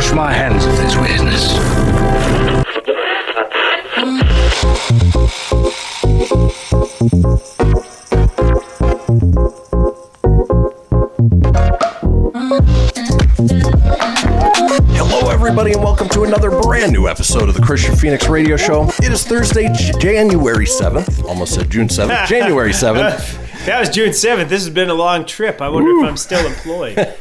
Wash my hands of this weirdness. Hello, everybody, and welcome to another brand new episode of the Kristian Fenix Radio Show. It is Thursday, January 7th. Almost said June 7th. January 7th. That was June 7th. This has been a long trip. I wonder if I'm still employed.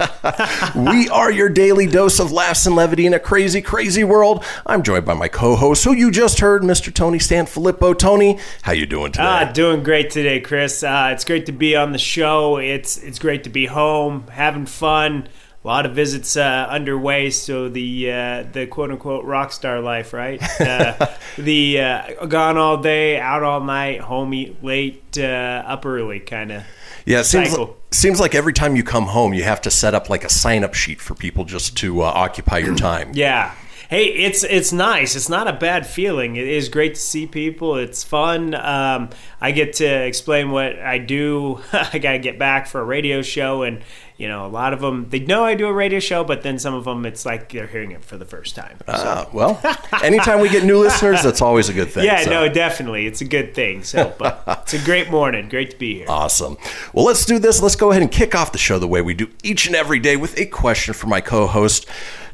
We are your daily dose of laughs and levity in a crazy, crazy world. I'm joined by my co-host, who you just heard, Mr. Tony Sanfilippo. Tony, how you doing today? ah, doing great today, Chris. Uh, it's great to be on the show. It's it's great to be home, having fun. A lot of visits uh, underway, so the uh, the quote unquote rock star life, right? Uh, the uh, gone all day, out all night, home eat late, uh, up early kind of. yeah, it seems, like, seems like every time you come home, you have to set up like a sign-up sheet for people just to uh, occupy your time. Yeah. Hey, it's it's nice. It's not a bad feeling. It is great to see people. It's fun. Um, I get to explain what I do. I got to get back for a radio show, and you know, a lot of them they know I do a radio show, but then some of them it's like they're hearing it for the first time. Uh, well, anytime we get new listeners, that's always a good thing. yeah, so. no, definitely, it's a good thing. So, but it's a great morning. Great to be here. Awesome. Well, let's do this. Let's go ahead and kick off the show the way we do each and every day with a question for my co host.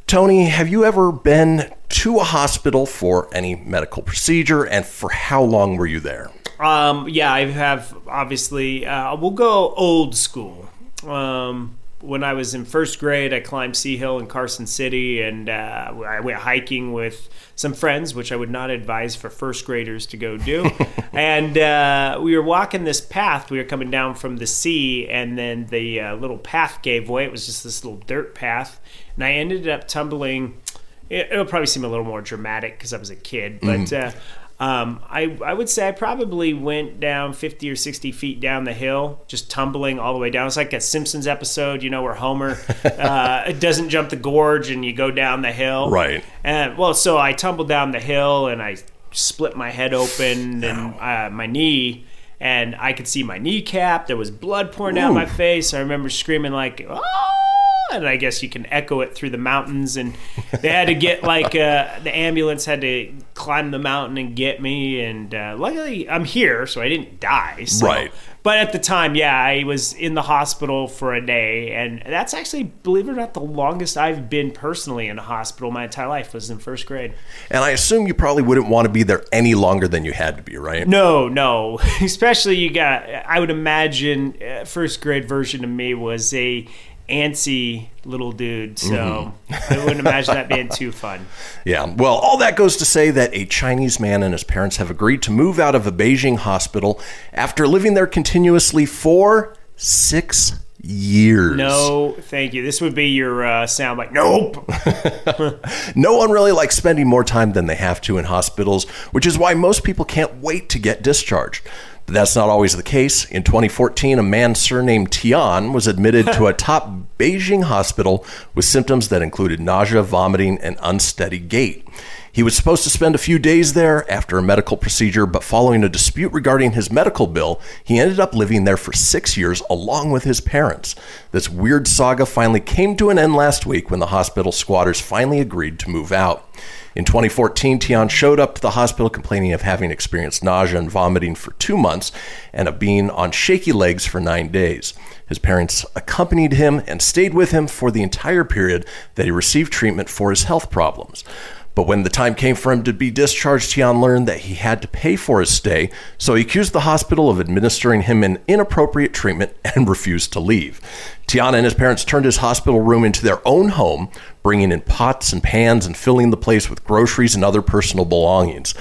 Tony, have you ever been to a hospital for any medical procedure and for how long were you there? Um, yeah, I have obviously. Uh, we'll go old school. Um, when I was in first grade, I climbed C Hill in Carson City, and uh, I went hiking with some friends, which I would not advise for first graders to go do. and uh, we were walking this path. We were coming down from the C, and then the uh, little path gave way. It was just this little dirt path, and I ended up tumbling. It, it'll probably seem a little more dramatic because I was a kid, but. Uh, um, I, I would say I probably went down 50 or 60 feet down the hill, just tumbling all the way down. It's like a Simpsons episode, you know, where Homer uh, doesn't jump the gorge and you go down the hill. Right. And well, so I tumbled down the hill and I split my head open and uh, my knee, and I could see my kneecap. There was blood pouring down my face. I remember screaming like, "Oh!" And I guess you can echo it through the mountains. And they had to get like uh, the ambulance had to climb the mountain and get me. And uh, luckily, I'm here, so I didn't die. So. Right. But at the time, yeah, I was in the hospital for a day, and that's actually, believe it or not, the longest I've been personally in a hospital my entire life was in first grade. And I assume you probably wouldn't want to be there any longer than you had to be, right? No, no. Especially you got. I would imagine uh, first grade version of me was a antsy little dude, so I wouldn't imagine that being too fun. Yeah. Well, all that goes to say that a Chinese man and his parents have agreed to move out of a Beijing hospital after living there continuously for six years. No, thank you. This would be your uh, sound like nope. No one really likes spending more time than they have to in hospitals, which is why most people can't wait to get discharged. But that's not always the case. In 2014, a man surnamed Tian was admitted to a top Beijing hospital with symptoms that included nausea, vomiting, and unsteady gait. He was supposed to spend a few days there after a medical procedure, but following a dispute regarding his medical bill, he ended up living there for six years along with his parents. This weird saga finally came to an end last week when the hospital squatters finally agreed to move out. In 2014, Tian showed up to the hospital complaining of having experienced nausea and vomiting for two months and of being on shaky legs for nine days. His parents accompanied him and stayed with him for the entire period that he received treatment for his health problems. But when the time came for him to be discharged, Tian learned that he had to pay for his stay, so he accused the hospital of administering him an inappropriate treatment and refused to leave. Tian and his parents turned his hospital room into their own home, bringing in pots and pans and filling the place with groceries and other personal belongings.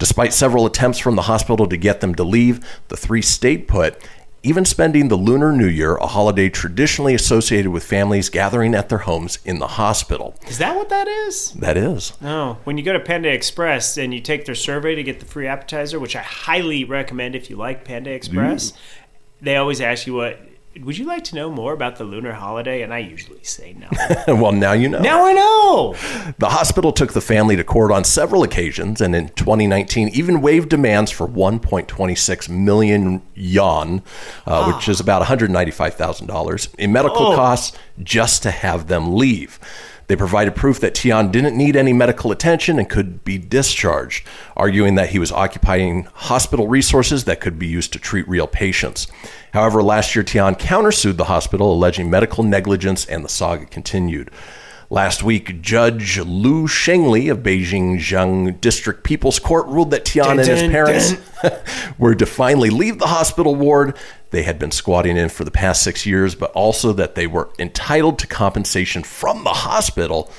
Despite several attempts from the hospital to get them to leave, the three stayed put even spending the Lunar New Year, a holiday traditionally associated with families gathering at their homes in the hospital. Is that what that is? That is. No. When you go to Panda Express and you take their survey to get the free appetizer, which I highly recommend if you like Panda Express, they always ask you what. Would you like to know more about the lunar holiday? And I usually say no. well, now you know. now I know. The hospital took the family to court on several occasions and in 2019 even waived demands for 1.26 million yuan, uh, which is about $195,000, in medical Oh. costs just to have them leave. They provided proof that Tian didn't need any medical attention and could be discharged, arguing that he was occupying hospital resources that could be used to treat real patients. However, last year Tian countersued the hospital, alleging medical negligence, and the saga continued. Last week, Judge Lu Shengli of Beijing Zheng District People's Court ruled that Tian and his Dun, dun, parents were to finally leave the hospital ward they had been squatting in for the past six years, but also that they were entitled to compensation from the hospital.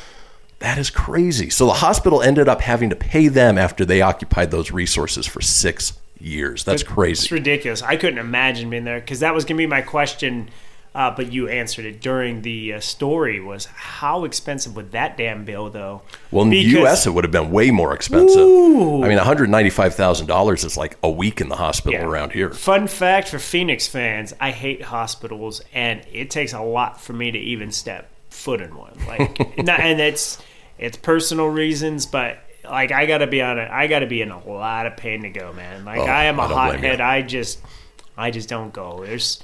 That is crazy. So the hospital ended up having to pay them after they occupied those resources for six years. That's It's crazy. It's ridiculous. I couldn't imagine being there because that was going to be my question. Uh, but you answered it during the uh, story. Was how expensive would that damn bill though? Well, in the U.S., it would have been way more expensive. I mean, one hundred ninety-five thousand dollars is like a week in the hospital Yeah. around here. Fun fact for Fenix fans: I hate hospitals, and it takes a lot for me to even step foot in one. Like, not, and it's it's personal reasons, but like I gotta be on it. I gotta be in a lot of pain to go, man. Like Oh, I am a I hothead. I just I just don't go. There's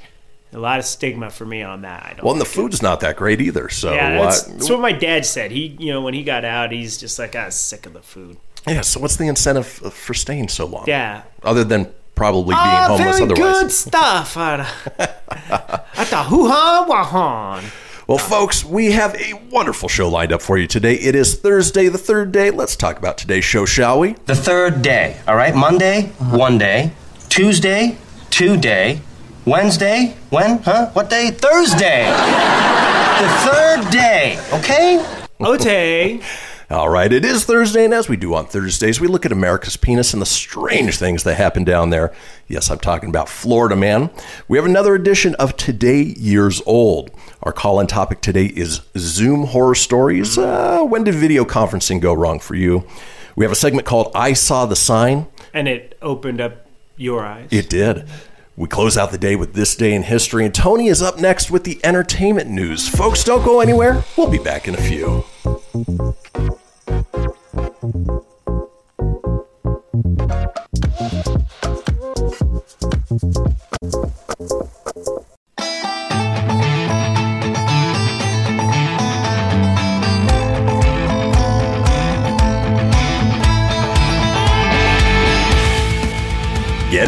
a lot of stigma for me on that. I don't Well, and the it. food's not that great either. So, Yeah, that's, that's what my dad said. He, you know, when he got out, he's just like, I was sick of the food. yeah. So, what's the incentive for staying so long? Yeah. Other than probably being Ah, homeless very otherwise. good stuff. I thought, hoo-ha wahan. Well, folks, we have a wonderful show lined up for you today. It is Thursday, the third day. Let's talk about today's show, shall we? The third day, all right? Monday, one day. Tuesday, two day. Wednesday, when? Huh? What day? Thursday. the third day, okay? Ote. All right, it is Thursday, and as we do on Thursdays, we look at America's penis and the strange things that happen down there. Yes, I'm talking about Florida, man. We have another edition of Today Years Old. Our call in topic today is Zoom horror stories. Uh, when did video conferencing go wrong for you? We have a segment called I Saw the Sign. And it opened up your eyes. It did. We close out the day with This Day in History, and Tony is up next with the entertainment news. Folks, don't go anywhere. We'll be back in a few.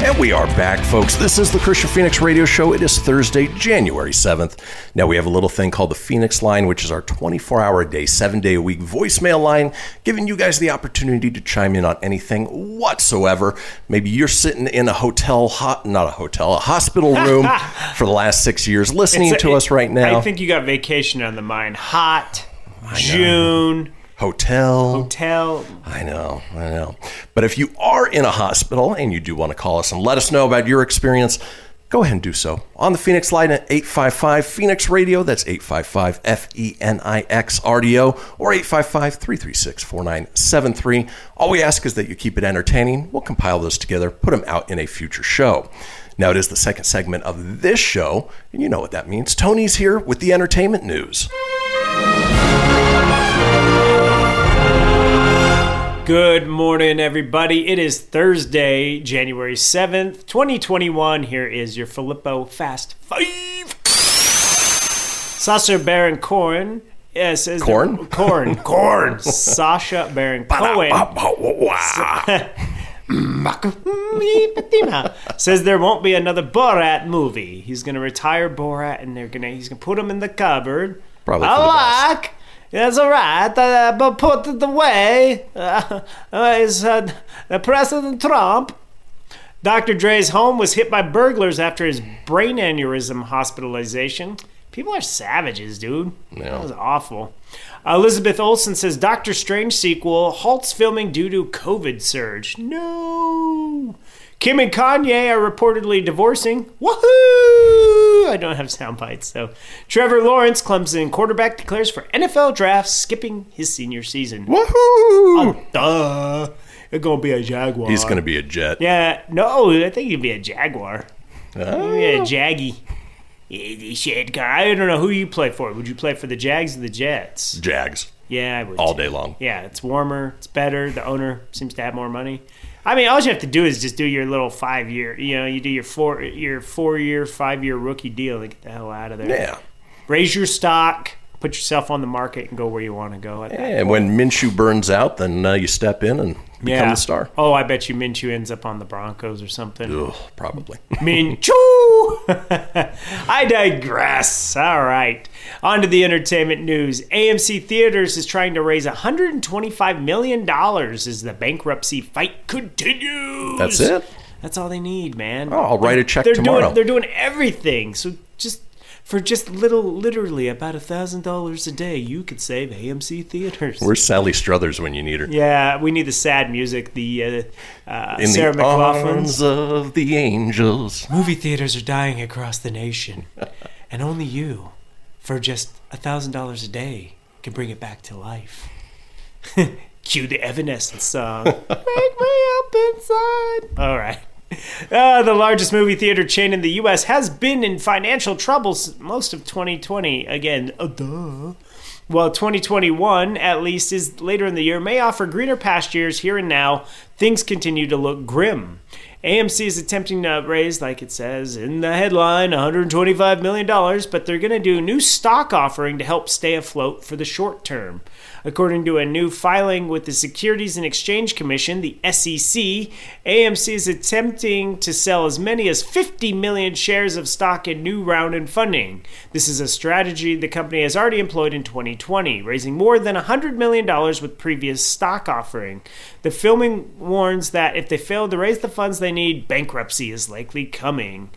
And we are back, folks. This is the Kristian Fenix Radio Show. It is Thursday, January 7th. Now, we have a little thing called the Fenix Line, which is our 24 hour a day, seven day a week voicemail line, giving you guys the opportunity to chime in on anything whatsoever. Maybe you're sitting in a hotel, hot, not a hotel, a hospital room for the last six years listening a- to us right now. I think you got vacation on the mind. Hot, June, hotel. hotel. I know, I know. But if you are in a hospital and you do want to call us and let us know about your experience, go ahead and do so. On the Fenix line at 855 Fenix Radio, that's 855 F E N I X R D O, or 855 336 4973. All we ask is that you keep it entertaining. We'll compile those together, put them out in a future show. Now, it is the second segment of this show, and you know what that means. Tony's here with the entertainment news. Good morning, everybody. It is Thursday, January 7th, 2021. Here is your Filippo Fast Five. Sacha Baron Cohen. Yes, is Corn? Corn. Corn. Sacha Baron Cohen. says there won't be another Borat movie. He's gonna retire Borat, and they're gonna he's gonna put him in the cupboard. Probably I the like. That's all right, uh, but put it away. Uh, uh, is uh, President Trump. Dr. Dre's home was hit by burglars after his brain aneurysm hospitalization. People are savages, dude. That was awful. Elizabeth Olsen says Doctor Strange sequel halts filming due to COVID surge. No. Kim and Kanye are reportedly divorcing. Woohoo! I don't have sound bites, so. Trevor Lawrence, Clemson quarterback, declares for NFL draft, skipping his senior season. Woohoo! Duh. It's gonna be a Jaguar. He's going to be a jet. Yeah, no, I think he'd be a Jaguar. Oh. Yeah, Jaggy. Yeah, Shit, guy. I don't know who you play for. Would you play for the Jags or the Jets? Jags. Yeah, I would. All day long. Yeah, it's warmer. It's better. The owner seems to have more money. I mean, all you have to do is just do your little five year. You know, you do your four your four year, five year rookie deal and get the hell out of there. Yeah. Raise your stock, put yourself on the market, and go where you want to go. At that And when Minshew burns out, then uh, you step in and become the star. Oh, I bet you Minshew ends up on the Broncos or something. Ugh, probably. Minshew. I digress. All right. On to the entertainment news. AMC Theaters is trying to raise $125 million as the bankruptcy fight continues. That's it? That's all they need, man. Oh, I'll write a check they're tomorrow. Doing, they're doing everything. So just for just little, literally about a thousand dollars a day, you could save AMC Theaters. Where's Sally Struthers when you need her? yeah, we need the sad music. The uh, uh, In Sarah the McLachlan's arms of the angels. movie theaters are dying across the nation, and only you, for just a thousand dollars a day, can bring it back to life. Cue the Evanescence song. Wake me up inside. All right. Uh, the largest movie theater chain in the U.S. has been in financial troubles most of 2020. Again, uh, duh. Well, 2021, at least, is later in the year, may offer greener pastures here and now. Things continue to look grim. AMC is attempting to raise, like it says in the headline, $125 million, but they're going to do a new stock offering to help stay afloat for the short term. According to a new filing with the Securities and Exchange Commission, the SEC, AMC is attempting to sell as many as 50 million shares of stock in new round in funding. This is a strategy the company has already employed in 2020, raising more than $100 million with previous stock offering. The filming warns that if they fail to raise the funds they need, bankruptcy is likely coming.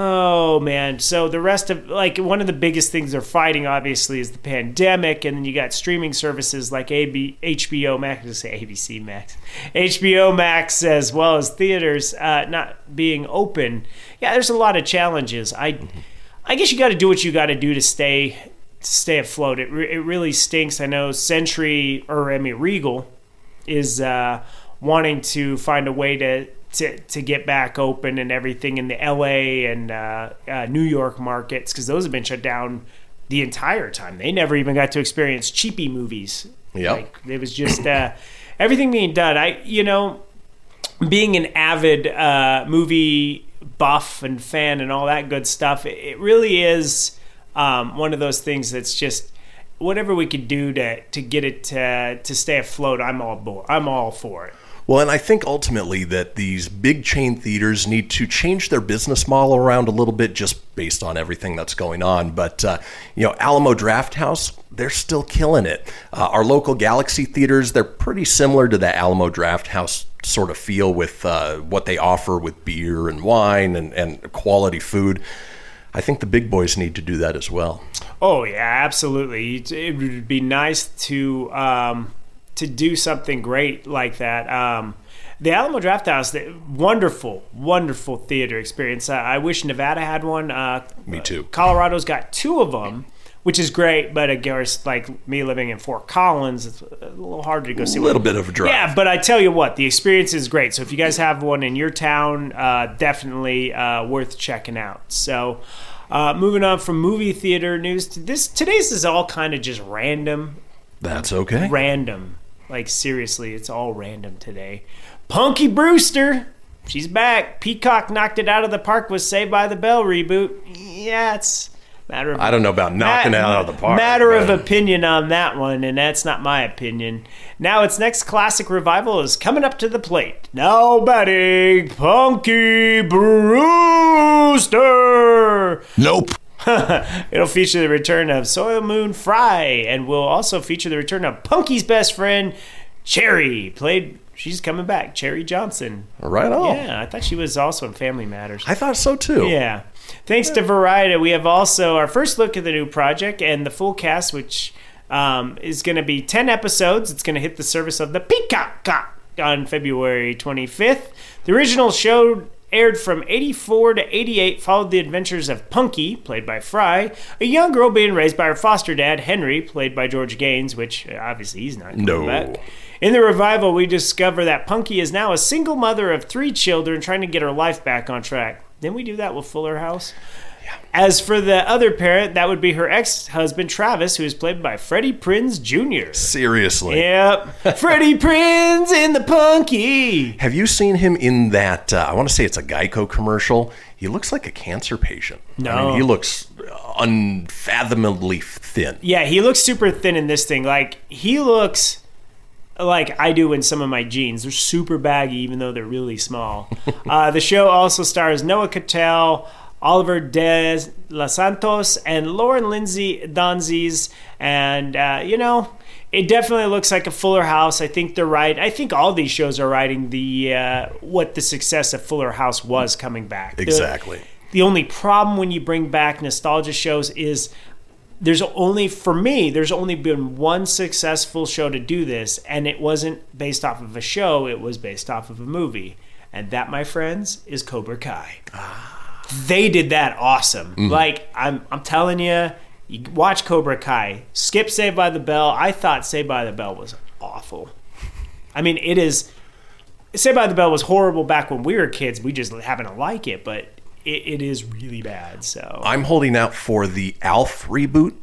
Oh man! So the rest of like one of the biggest things they're fighting obviously is the pandemic, and then you got streaming services like AB, HBO Max, I say ABC Max, HBO Max, as well as theaters uh, not being open. Yeah, there's a lot of challenges. I, I guess you got to do what you got to do to stay to stay afloat. It re- it really stinks. I know Century or I mean Regal is uh, wanting to find a way to, to to get back open and everything in the L.A. and uh, uh, New York markets because those have been shut down the entire time. They never even got to experience cheapy movies. Yep. Like, it was just uh, everything being done. I you know being an avid uh, movie buff and fan and all that good stuff, it, it really is um, one of those things that's just whatever we could do to to get it to, to stay afloat. I'm all board. I'm all for it. Well, and I think ultimately that these big chain theaters need to change their business model around a little bit just based on everything that's going on. But, uh, you know, Alamo Drafthouse, they're still killing it. Uh, our local Galaxy theaters, they're pretty similar to the Alamo Drafthouse sort of feel with uh, what they offer with beer and wine and, and quality food. I think the big boys need to do that as well. Oh yeah, absolutely. It would be nice to um, to do something great like that. Um, the Alamo Drafthouse, the, wonderful, wonderful theater experience. Uh, I wish Nevada had one. Uh, Me too. Colorado's got two of them, which is great. But of course, like me living in Fort Collins, it's a little harder to go see. A little one. bit of a drive. Yeah, but I tell you what, the experience is great. So if you guys have one in your town, uh, definitely uh, worth checking out. So. Uh, moving on from movie theater news to this, today's is all kind of just random That's okay. random. Like seriously, it's all random today. Punky Brewster, she's back. Peacock knocked it out of the park with Saved by the Bell reboot. Yeah, it's matter of I don't know about knocking it out of the park. Matter of opinion on that one, and that's not my opinion. Now its next classic revival is coming up to the plate. Now batting Punky Brewster. Nope. It'll feature the return of Soleil Moon Frye, and will also feature the return of Punky's best friend, Cherie. Played, she's coming back, Cherie Johnson. Right on. Yeah, I thought she was also in Family Matters. I thought so too. Yeah. Thanks to Variety, we have also our first look at the new project and the full cast, which um, is going to be 10 episodes. It's going to hit the service of the Peacock on February 25th. The original show aired from 84 to 88, followed the adventures of Punky, played by Frye, a young girl being raised by her foster dad, Henry, played by George Gaynes, which uh, obviously he's not coming No. back. In the revival, we discover that Punky is now a single mother of three children trying to get her life back on track. Didn't we do that with Fuller House? As for the other parent, that would be her ex husband, Travis, who is played by Freddie Prinze Jr. Seriously. Yep. Freddie Prinze in the Punky. Have you seen him in that? Uh, I want to say it's a Geico commercial. He looks like a cancer patient. I No. mean, he looks unfathomably thin. Yeah, he looks super thin in this thing. Like, he looks like I do in some of my jeans. They're super baggy, even though they're really small. uh, the show also stars Noah Cottrell, Oliver De Los Santos, and Lauren Lindsay Donzis. And, uh, you know, it definitely looks like a Fuller House. I think they're right. I think all these shows are riding the uh, what the success of Fuller House was coming back. Exactly. the only problem when you bring back nostalgia shows is there's only for me there's only been one successful show to do this and it wasn't based off of a show it was based off of a movie and that my friends is cobra kai they did that awesome mm-hmm. like i'm i'm telling you you watch cobra kai skip saved by the bell i thought saved by the bell was awful i mean it is Saved by the Bell was horrible back when we were kids. We just happen to like it, but it, it is really bad. So I'm holding out for the Alf reboot.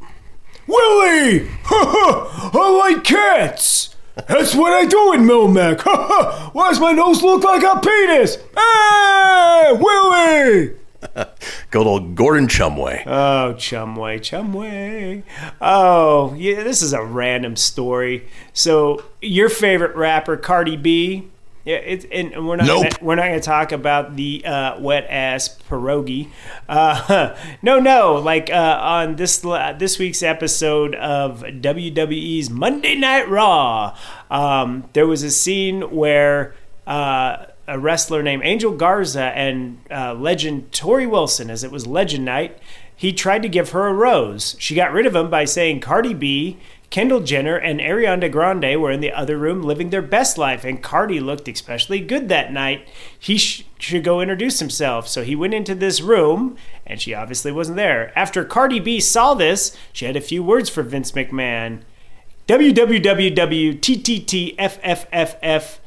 Willie, I like cats. That's what I do in Melmac. Why does my nose look like a penis? Hey, Willie. Good old Gordon Shumway. Oh, Shumway, Shumway. Oh, yeah, this is a random story. So, your favorite rapper, Cardi B. Yeah, it's and we're not Nope. gonna, we're not going to talk about the uh, wet ass pierogi. Uh, no, no, like uh, on this la- this week's episode of WWE's Monday Night Raw, um, there was a scene where uh, a wrestler named Angel Garza and uh, legend Torrie Wilson, as it was Legend Night, he tried to give her a rose. She got rid of him by saying Cardi B, Kendall Jenner, and Ariana Grande were in the other room living their best life, and Cardi looked especially good that night. He sh- should go introduce himself. So he went into this room, and she obviously wasn't there. After Cardi B saw this, she had a few words for Vince McMahon. WWWTTTFFFF.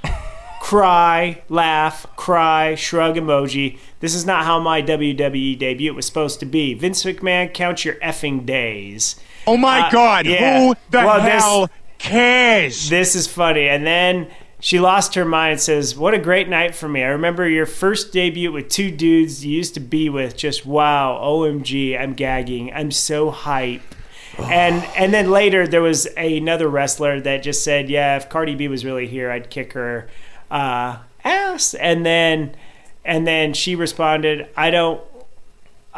Cry, laugh, cry, shrug emoji. This is not how my WWE debut was supposed to be. Vince McMahon, count your effing days. Oh my Uh, god, yeah. who the Well, this- hell cares? This is funny. And then she lost her mind and says, What a great night for me. I remember your first debut with two dudes you used to be with. Just wow, OMG, I'm gagging. I'm so hype. And and then later there was another wrestler that just said, Yeah, if Cardi B was really here, I'd kick her uh, ass. And then and then she responded, I don't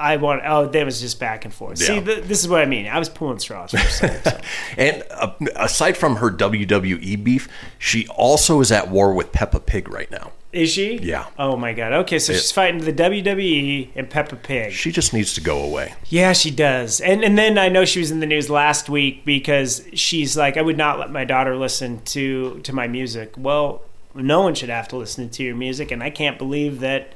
I want. Oh, that was just back and forth. See, th- this is what I mean. I was pulling straws for a second. so. And uh, aside from her WWE beef, she also is at war with Peppa Pig right now. Is she? Yeah. Oh my god. Okay, so she's fighting the WWE and Peppa Pig. She just needs to go away. Yeah, she does. And and then I know she was in the news last week because she's like, I would not let my daughter listen to to my music. Well, no one should have to listen to your music, and I can't believe that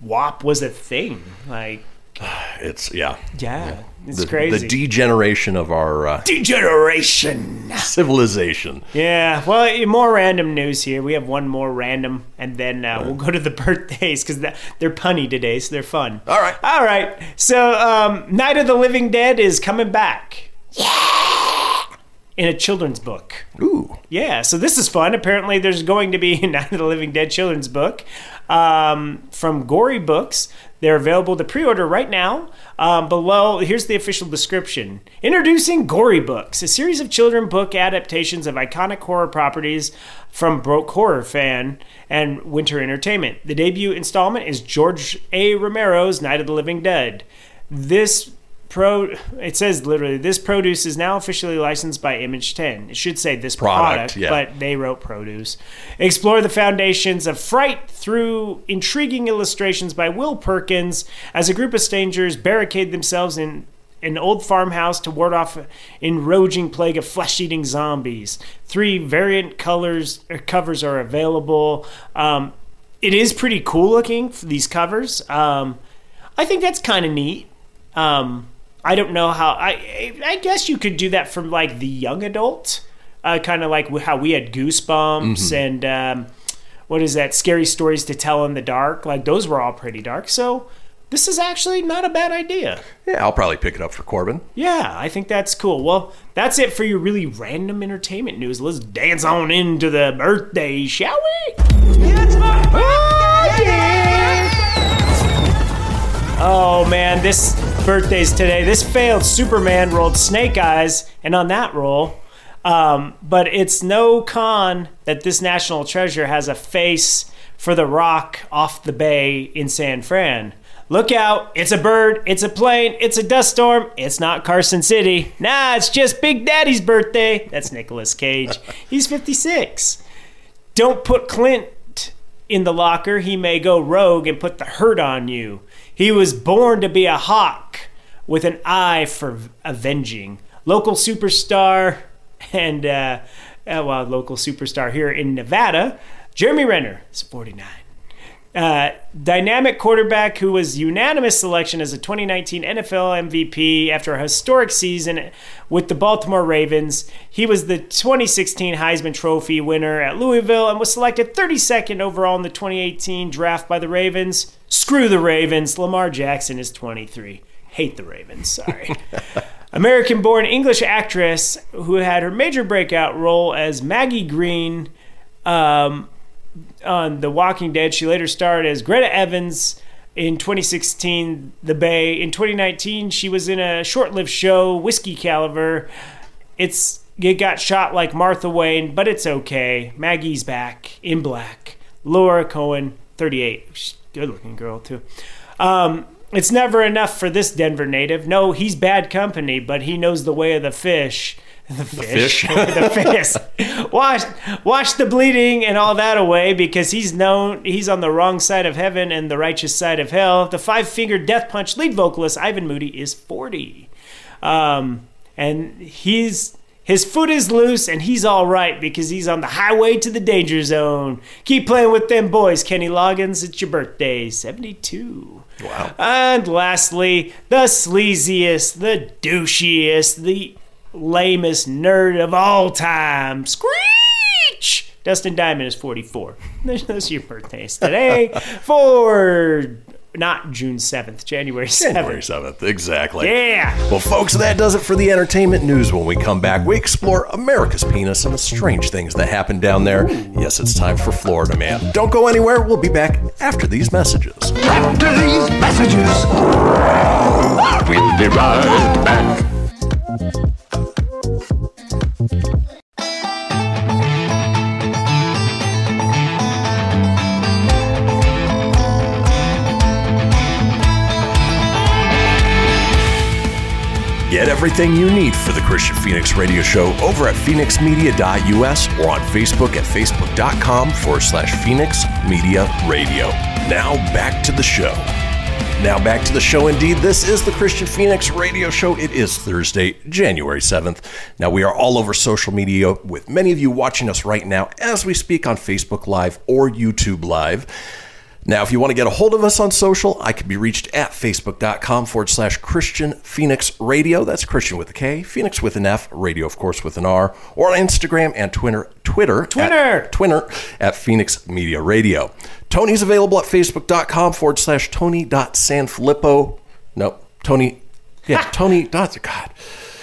WAP was a thing. Like, It's yeah. yeah, it's the, crazy. The degeneration of our uh, Degeneration. civilization. Yeah. Well, more random news here. We have one more random, and then uh, we'll go to the birthdays because they're punny today, so they're fun. All right. All right. So, um, Night of the Living Dead is coming back. In a children's book. Ooh. Yeah, so this is fun. Apparently, there's going to be a Night of the Living Dead children's book um, from Gory Books. They're available to pre order right now. Um, below, here's the official description Introducing Gory Books, a series of children book adaptations of iconic horror properties from Broke Horror Fan and Winter Entertainment. The debut installment is George A. Romero's Night of the Living Dead. This pro it says literally this produce is now officially licensed by image 10 it should say this Product, product, yeah. but they wrote produce. Explore the foundations of fright through intriguing illustrations by will perkins as a group of strangers barricade themselves in an old farmhouse to ward off an enraging plague of flesh-eating zombies. Three variant colors or covers are available. Um, it is pretty cool looking for these covers. Um, i think that's kind of neat. Um, I don't know how. I I guess you could do that from like the young adult, uh, kind of like how we had Goosebumps and um, what is that? Scary stories to tell in the dark. Like those were all pretty dark. So this is actually not a bad idea. Yeah, I'll probably pick it up for Corbin. Yeah, I think that's cool. Well, that's it for your really random entertainment news. Let's dance on into the birthday, shall we? Yeah, Oh, yeah. Oh man, this birthday's today. This failed Superman rolled Snake Eyes, and on that roll, um, but it's no con that this national treasure has a face for the rock off the bay in San Fran. Look out, it's a bird, it's a plane, it's a dust storm, it's not Carson City. Nah, it's just Big Daddy's birthday. That's Nicolas Cage. He's 56. Don't put Clint in the locker. He may go rogue and put the hurt on you. He was born to be a hawk with an eye for avenging. Local superstar and, uh, uh, well, local superstar here in Nevada, Jeremy Renner is 49. Uh, dynamic quarterback who was unanimous selection as a 2019 NFL MVP after a historic season with the Baltimore Ravens. He was the 2016 Heisman Trophy winner at Louisville and was selected 32nd overall in the 2018 draft by the Ravens. Screw the Ravens. Lamar Jackson is 23. Hate the Ravens. Sorry. American born English actress who had her major breakout role as Maggie Green um, on The Walking Dead. She later starred as Greta Evans in 2016, The Boy. In 2019, she was in a short-lived show, Whiskey Cavalier. It's it got shot like Martha Wayne, but it's okay. Maggie's back in black. Lauren Cohan, 38. She's good-looking girl too. Um, it's never enough for this Denver native. No, he's bad company, but he knows the way of the fish. The fish. fish. the fish. Wash, wash the bleeding and all that away because he's known he's on the wrong side of heaven and the righteous side of hell. The five finger death punch lead vocalist Ivan Moody is 40. Um, and he's his foot is loose and he's all right because he's on the highway to the danger zone. Keep playing with them boys, Kenny Loggins. It's your birthday, 72. Wow. And lastly, the sleaziest, the douchiest, the lamest nerd of all time, Screech! Dustin Diamond is 44. Those are your birthdays today for not June 7th, January 7th. January 7th, exactly. Yeah. Well, folks, that does it for the entertainment news. When we come back, we explore America's penis and the strange things that happen down there. Yes, it's time for Florida Man. Don't go anywhere. We'll be back after these messages. After these messages, We'll be right back. Get everything you need for the Kristian Fenix Radio Show over at fenixmedia.us or on Facebook at facebook.com forward slash Fenix Media Radio. Now back to the show. Now back to the show indeed. This is the Kristian Fenix Radio Show. It is Thursday, January 7th. Now we are all over social media with many of you watching us right now as we speak on Facebook Live or YouTube Live. Now, if you want to get a hold of us on social, I can be reached at facebook.com forward slash Kristian Fenix Radio. That's Kristian with a K, Fenix with an F, radio, of course, with an R, or on Instagram and Twitter, Twitter, Twitter. at, Twitter at Fenix Media Radio. Tony's available at facebook.com forward slash Tony.Sanfilippo. No, Tony, yeah, Tony. dot- God.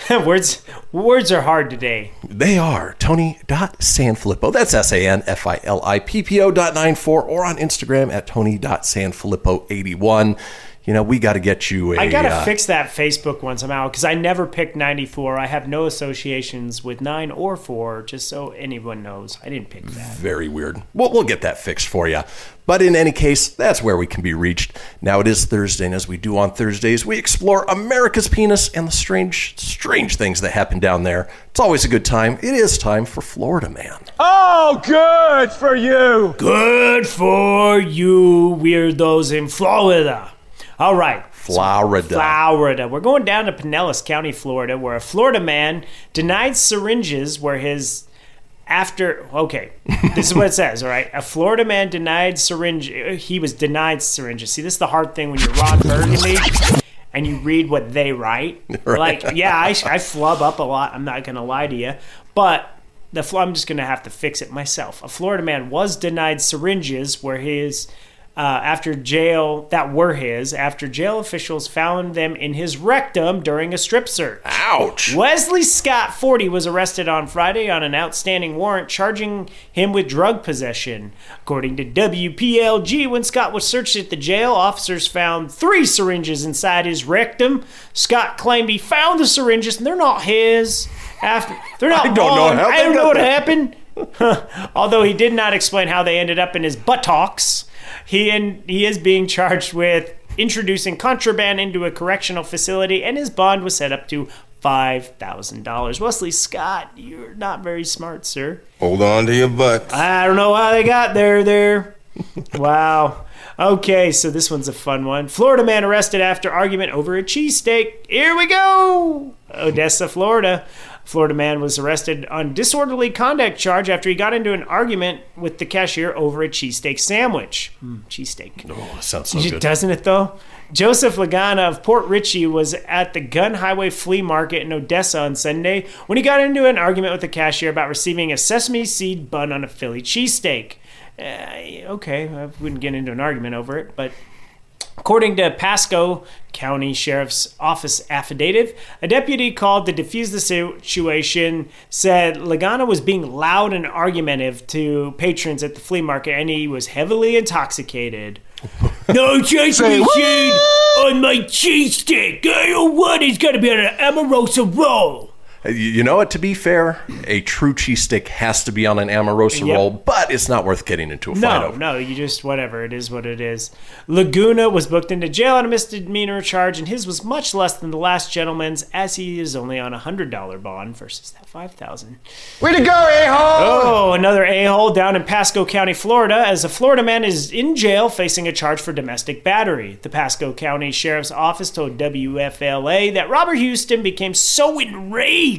words words are hard today. They are Tony.Sanfilippo. That's S A N F I L I P P O dot nine four or on Instagram at Tony.Sanfilippo81. You know, we got to get you a. I gotta uh, fix that Facebook one somehow because I never picked 94. I have no associations with 9 or 4, just so anyone knows. I didn't pick that. Very weird. We'll, we'll get that fixed for you. But in any case, that's where we can be reached. Now it is Thursday, and as we do on Thursdays, we explore America's penis and the strange, strange things that happen down there. It's always a good time. It is time for Florida Man. Oh, good for you. Good for you weirdos in Florida. All right. Florida. Florida. We're going down to Pinellas County, Florida, where a Florida man denied syringes where his after okay, this is what it says. All right, a Florida man denied syringe. He was denied syringes. See, this is the hard thing when you're Ron Burgundy and you read what they write. Like, yeah, I, I flub up a lot. I'm not gonna lie to you, but the I'm just gonna have to fix it myself. A Florida man was denied syringes where his uh, after jail that were his after jail officials found them in his rectum during a strip search. Ouch. Wesley Scott, 40, was arrested on Friday on an outstanding warrant charging him with drug possession. According to WPLG, when Scott was searched at the jail, officers found three syringes inside his rectum. Scott claimed he found the syringes and they're not his. After they're not I don't know how I don't know what happened. Although he did not explain how they ended up in his buttocks, he and he is being charged with introducing contraband into a correctional facility, and his bond was set up to five thousand dollars. Wesley Scott, you're not very smart, sir. Hold on to your butt. I don't know how they got there. There. wow. Okay, so this one's a fun one. Florida man arrested after argument over a cheesesteak. Here we go. Odessa, Florida. Florida man was arrested on disorderly conduct charge after he got into an argument with the cashier over a cheesesteak sandwich. Mm, cheesesteak. Oh, sounds so good. Doesn't it though? Joseph Lagana of Port Richey was at the Gun Highway Flea Market in Odessa on Sunday when he got into an argument with the cashier about receiving a sesame seed bun on a Philly cheesesteak. Uh, okay, I wouldn't get into an argument over it, but According to Pasco County Sheriff's Office affidavit, a deputy called to defuse the situation said Lagana was being loud and argumentative to patrons at the flea market and he was heavily intoxicated. no sesame seed on my cheesesteak. I don't want it. It's got to be on an Amoroso roll. You you know what? To be fair, a true cheese stick has to be on an Amoroso Yep. roll, but it's not worth getting into a fight No, over. no, you just whatever. It is what it is. Lagana was booked into jail on a misdemeanor charge, and his was much less than the last gentleman's, as he is only on a hundred dollar bond versus that five thousand. Way to go, a-hole! Oh, another a hole down in Pasco County, Florida, as a Florida man is in jail facing a charge for domestic battery. The Pasco County Sheriff's Office told WFLA that Robert Houston became so enraged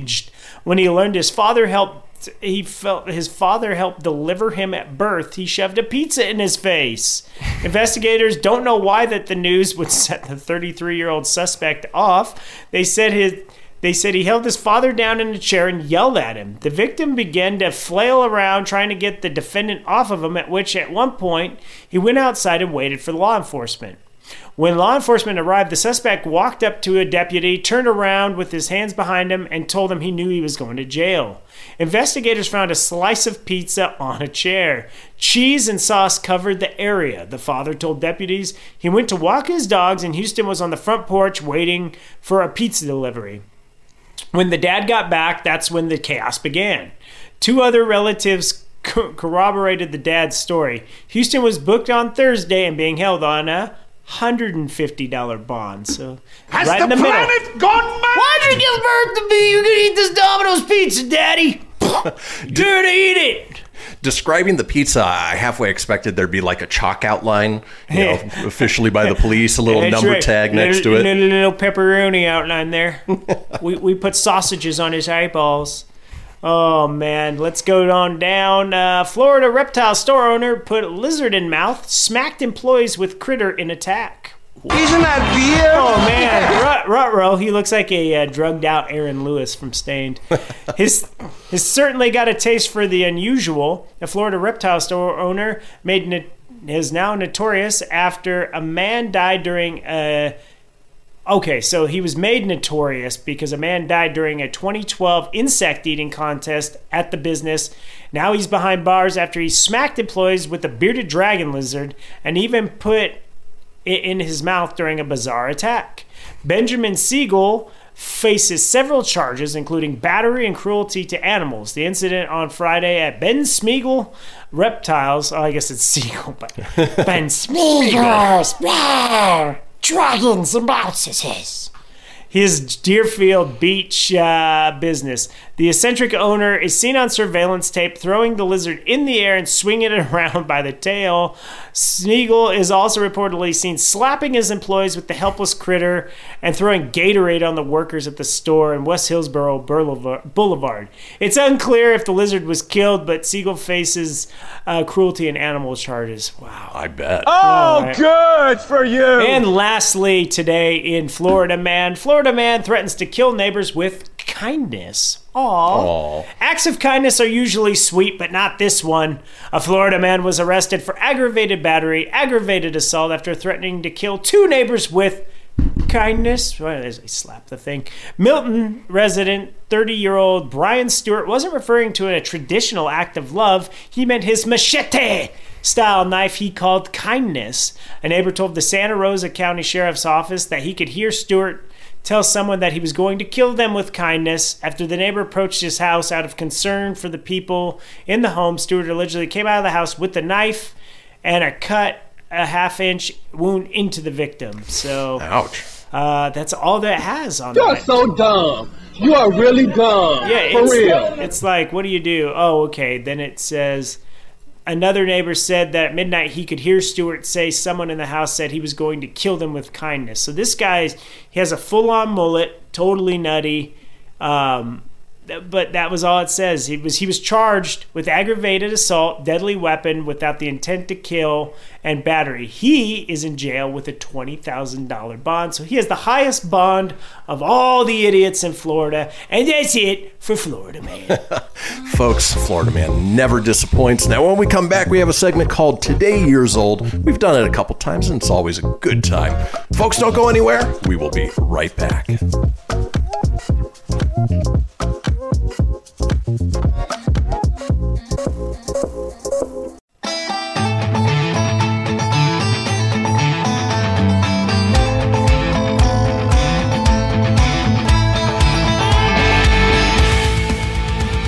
when he learned his father helped. He felt his father helped deliver him at birth. He shoved a pizza in his face. Investigators don't know why that the news would set the 33-year-old suspect off. They said his they said he held his father down in a chair and yelled at him. The victim began to flail around trying to get the defendant off of him, at which, at one point, he went outside and waited for law enforcement. When law enforcement arrived, the suspect walked up to a deputy, turned around with his hands behind him, and told him he knew he was going to jail. Investigators found a slice of pizza on a chair. Cheese and sauce covered the area, the father told deputies. He went to walk his dogs, and Houston was on the front porch waiting for a pizza delivery. When the dad got back, that's when the chaos began. Two other relatives co- corroborated the dad's story. Houston was booked on Thursday and being held on a hundred and fifty dollar bond. So Has right the in the middle. gone mad? Why'd you give birth to me? You're gonna eat this Domino's pizza, Daddy. Dude, eat it. Describing the pizza, I halfway expected there'd be like a chalk outline, you know, officially by the police, a little That's number right. tag next to little, it. Little, little pepperoni outline there. we, we put sausages on his eyeballs. Oh man, let's go on down. Uh, Florida reptile store owner put lizard in mouth, smacked employees with critter in attack. Isn't that weird? Oh man, Rut, Rutro, he looks like a uh, drugged out Aaron Lewis from Staind. His has certainly got a taste for the unusual. A Florida reptile store owner made no- is now notorious after a man died during a. Okay, so he was made notorious because a man died during a 2012 insect eating contest at the business. Now he's behind bars after he smacked employees with a bearded dragon lizard and even put it in his mouth during a bizarre attack. Benjamin Siegel faces several charges, including battery and cruelty to animals. The incident on Friday at Ben Smeagol Reptiles, oh, I guess it's Siegel, but Ben Smeagol, dragons and mouses. His Deerfield Beach uh, business. The eccentric owner is seen on surveillance tape throwing the lizard in the air and swinging it around by the tail. Smeagol is also reportedly seen slapping his employees with the helpless critter and throwing Gatorade on the workers at the store in West Hillsboro Boulevard- Boulevard. It's unclear if the lizard was killed, but Siegel faces uh, cruelty and animal charges. Wow. I bet. Oh, Alright. good for you. And lastly, today in Florida man, Florida man threatens to kill neighbors with kindness. Aww. Aw. Acts of kindness are usually sweet, but not this one. A Florida man was arrested for aggravated battery, aggravated assault after threatening to kill two neighbors with kindness. Well, I slap the thing. Milton resident, 30 year old Brian Stewart wasn't referring to a traditional act of love. He meant his machete style knife he called kindness. A neighbor told the Santa Rosa County Sheriff's Office that he could hear Stewart tell someone that he was going to kill them with kindness. After the neighbor approached his house out of concern for the people in the home, Stewart allegedly came out of the house with a knife and a cut a half inch wound into the victim. So Ouch. uh, that's all that has on You're that. so dumb. You are really dumb. Yeah, for it's, real. it's like, what do you do? Oh, okay. Then it says another neighbor said that at midnight he could hear Stewart say someone in the house said he was going to kill them with kindness. So this guy, he has a full-on mullet, totally nutty. Um, but that was all it says. He was he was charged with aggravated assault, deadly weapon without the intent to kill, and battery. He is in jail with a twenty thousand dollar bond. So he has the highest bond of all the idiots in Florida, and that's it for Florida man. Folks, Florida Man never disappoints. Now, when we come back, we have a segment called Today Years Old. We've done it a couple times, and it's always a good time. Folks, don't go anywhere. We will be right back.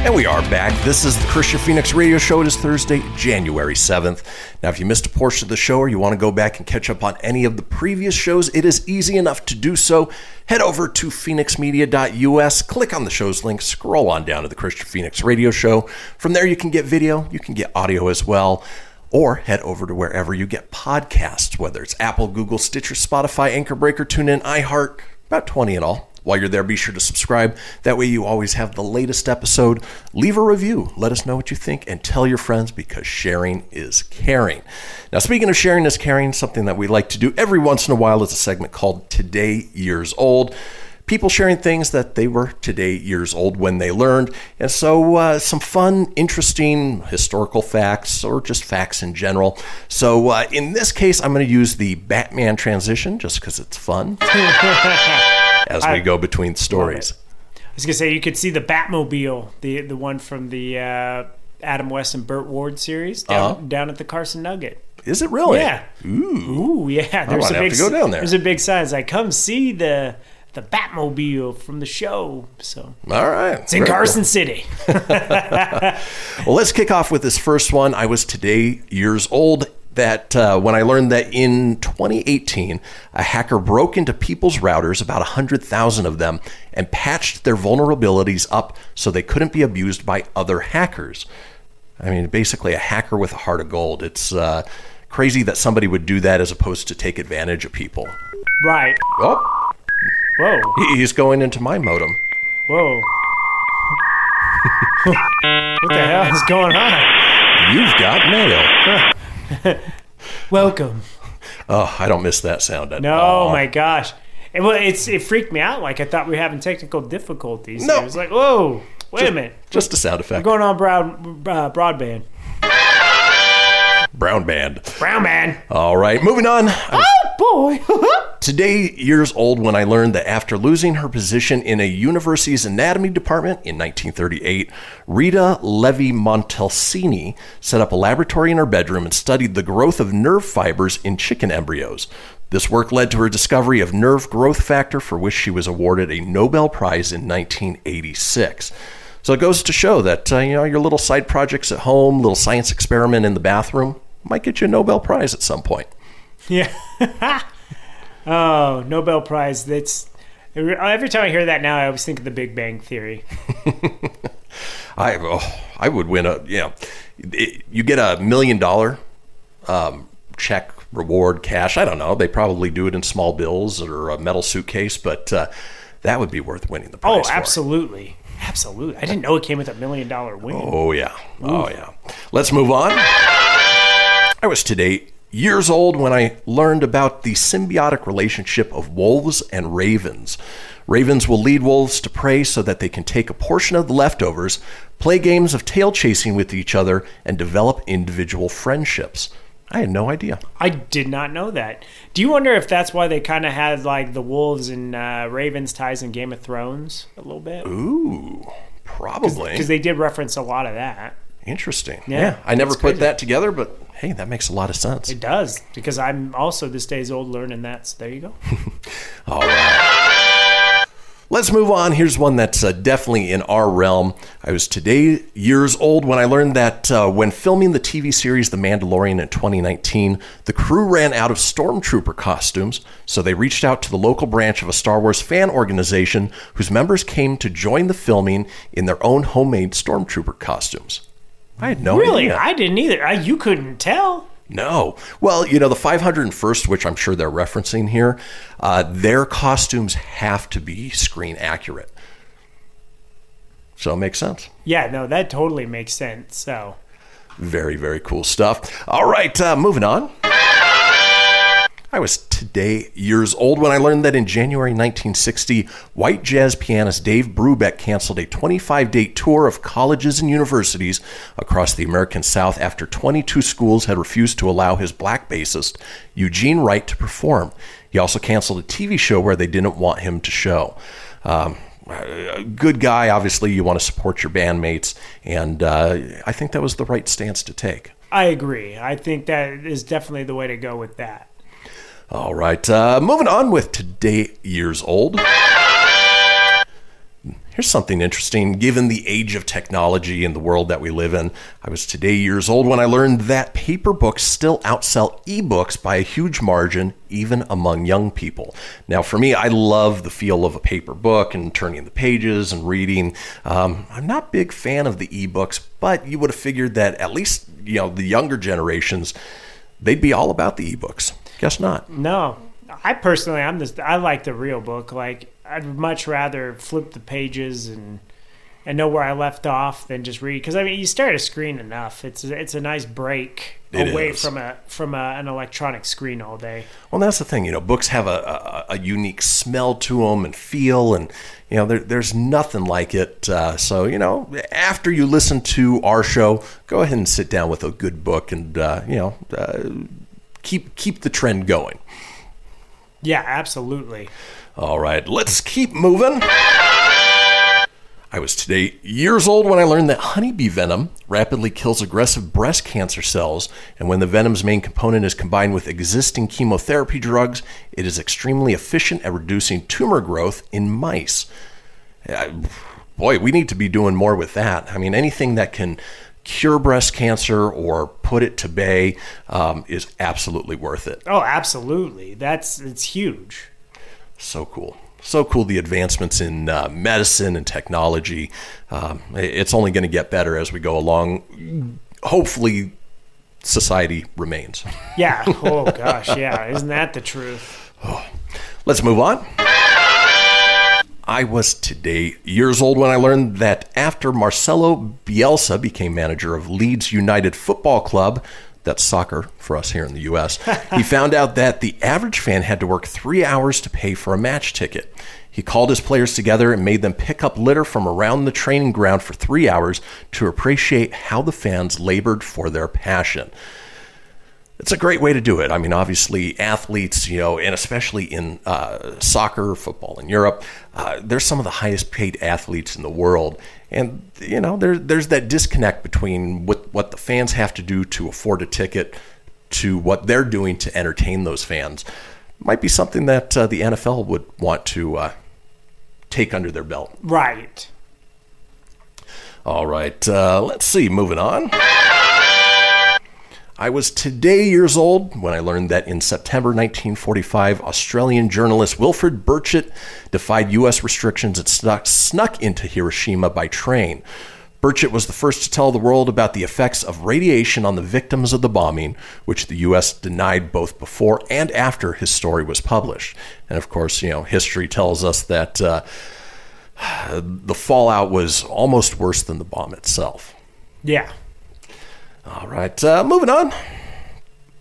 And we are back. This is the Kristian Fenix Radio Show. It is Thursday, January 7th. Now, if you missed a portion of the show or you want to go back and catch up on any of the previous shows, it is easy enough to do so. Head over to fenixmedia.us, click on the show's link, scroll on down to the Kristian Fenix Radio Show. From there, you can get video, you can get audio as well. Or head over to wherever you get podcasts, whether it's Apple, Google, Stitcher, Spotify, Anchor Breaker, TuneIn, iHeart, about 20 in all. While you're there, be sure to subscribe. That way, you always have the latest episode. Leave a review. Let us know what you think and tell your friends because sharing is caring. Now, speaking of sharing is caring, something that we like to do every once in a while is a segment called Today Years Old. People sharing things that they were today years old when they learned. And so, uh, some fun, interesting historical facts or just facts in general. So, uh, in this case, I'm going to use the Batman transition just because it's fun as we go between stories. I was gonna say you could see the Batmobile, the the one from the uh, Adam West and Burt Ward series down, Uh-huh. down at the Carson Nugget. Is it really? Yeah. Ooh. Ooh, yeah. There's a have big to go down there. There's a big sign. Like, come see the the Batmobile from the show. So All right. it's in Carson City. Well, let's kick off with this first one. I was today years old that uh, when I learned that in 2018, a hacker broke into people's routers, about 100,000 of them, and patched their vulnerabilities up so they couldn't be abused by other hackers. I mean, basically, a hacker with a heart of gold. It's uh, crazy that somebody would do that as opposed to take advantage of people. right. Oh, Whoa. he's going into my modem. Whoa. what the hell is going on? You've got mail. Welcome. Oh, I don't miss that sound at No, all. my gosh. It, well, it's it freaked me out. Like I thought we were having technical difficulties. No. It was like, whoa, wait a minute. Just a sound effect. Going on broad uh, broadband. Brown band. Brown man. All right, moving on. Oh boy. today years old when I learned that after losing her position in a university's anatomy department in 1938, Rita Levi Montalcini set up a laboratory in her bedroom and studied the growth of nerve fibers in chicken embryos. This work led to her discovery of nerve growth factor, for which she was awarded a Nobel Prize in 1986. So it goes to show that uh, you know your little side projects at home, little science experiment in the bathroom, might get you a Nobel Prize at some point. Yeah. oh, Nobel Prize. That's every time I hear that now, I always think of the Big Bang Theory. I oh, I would win a you know it- you get a million dollar um, check reward cash. I don't know. They probably do it in small bills or a metal suitcase, but uh, that would be worth winning the Oh, prize. for. absolutely. Absolutely. I didn't know it came with a million dollar win. Oh yeah. Oh yeah. Let's move on. I was today years old when I learned about the symbiotic relationship of wolves and ravens. Ravens will lead wolves to prey so that they can take a portion of the leftovers, play games of tail chasing with each other, and develop individual friendships. I had no idea. I did not know that. Do you wonder if that's why they kind of had like the wolves and uh, ravens ties in Game of Thrones a little bit? Ooh, probably. Because they did reference a lot of that. Interesting. Yeah, Yeah, I never put crazy. that together, but hey, that makes a lot of sense. It does because I'm also this days old learning that. So there you go. All right. Let's move on. Here's one that's uh, definitely in our realm. I was today years old when I learned that uh, when filming the TV series The Mandalorian in 2019, the crew ran out of stormtrooper costumes, so they reached out to the local branch of a Star Wars fan organization whose members came to join the filming in their own homemade stormtrooper costumes. I had no idea. really, idea. I didn't either. I, you couldn't tell. No. Well, you know, the 501st, which I'm sure they're referencing here, uh, their costumes have to be screen accurate. So it makes sense. Yeah, no, that totally makes sense. So Very, very cool stuff. All right, uh, moving on. I was today years old when I learned that in January 1960, white jazz pianist Dave Brubeck canceled a 25 day tour of colleges and universities across the American South after 22 schools had refused to allow his black bassist, Eugene Wright, to perform. He also canceled a TV show where they didn't want him to show. Um, a good guy, obviously, you want to support your bandmates, and uh, I think that was the right stance to take. I agree. I think that is definitely the way to go with that. All right, uh, moving on with today years old. Here's something interesting. Given the age of technology and the world that we live in, I was today years old when I learned that paper books still outsell ebooks by a huge margin, even among young people. Now, for me, I love the feel of a paper book and turning the pages and reading. Um, I'm not a big fan of the ebooks, but you would have figured that at least you know the younger generations, they'd be all about the ebooks. Guess not. No, I personally, I'm just I like the real book. Like I'd much rather flip the pages and and know where I left off than just read. Because I mean, you stare at a screen enough. It's it's a nice break It away is. from a from a, an electronic screen all day. Well, that's the thing. You know, books have a, a, a unique smell to them and feel, and you know, there, there's nothing like it. Uh, so, you know, after you listen to our show, go ahead and sit down with a good book, and uh, you know, uh, keep keep the trend going. Yeah, absolutely. All right, let's keep moving. I was today years old when I learned that honeybee venom rapidly kills aggressive breast cancer cells, and when the venom's main component is combined with existing chemotherapy drugs, it is extremely efficient at reducing tumor growth in mice. Uh, boy, we need to be doing more with that. I mean, anything that can cure breast cancer or put it to bay um, is absolutely worth it. Oh, absolutely. That's it's huge. So cool. So cool the advancements in uh, medicine and technology. Um, it's only going to get better as we go along. Hopefully, society remains. Yeah. Oh gosh. Yeah. Isn't that the truth? Let's move on. I was today years old when I learned that after Marcelo Bielsa became manager of Leeds United Football Club, that's soccer for us here in the US, he found out that the average fan had to work three hours to pay for a match ticket. He called his players together and made them pick up litter from around the training ground for three hours to appreciate how the fans labored for their passion it's a great way to do it. I mean, obviously, athletes, you know, and especially in uh, soccer, football in Europe, uh, they're some of the highest paid athletes in the world. And, you know, there, there's that disconnect between what, what the fans have to do to afford a ticket to what they're doing to entertain those fans. Might be something that uh, the NFL would want to uh, take under their belt. Right. All right, uh, let's see, moving on. I was today years old when I learned that in September 1945, Australian journalist Wilfred Burchett defied U.S. restrictions and snuck, into Hiroshima by train. Burchett was the first to tell the world about the effects of radiation on the victims of the bombing, which the U.S. denied both before and after his story was published. And of course, you know, history tells us that uh, the fallout was almost worse than the bomb itself. Yeah. All right, uh, moving on.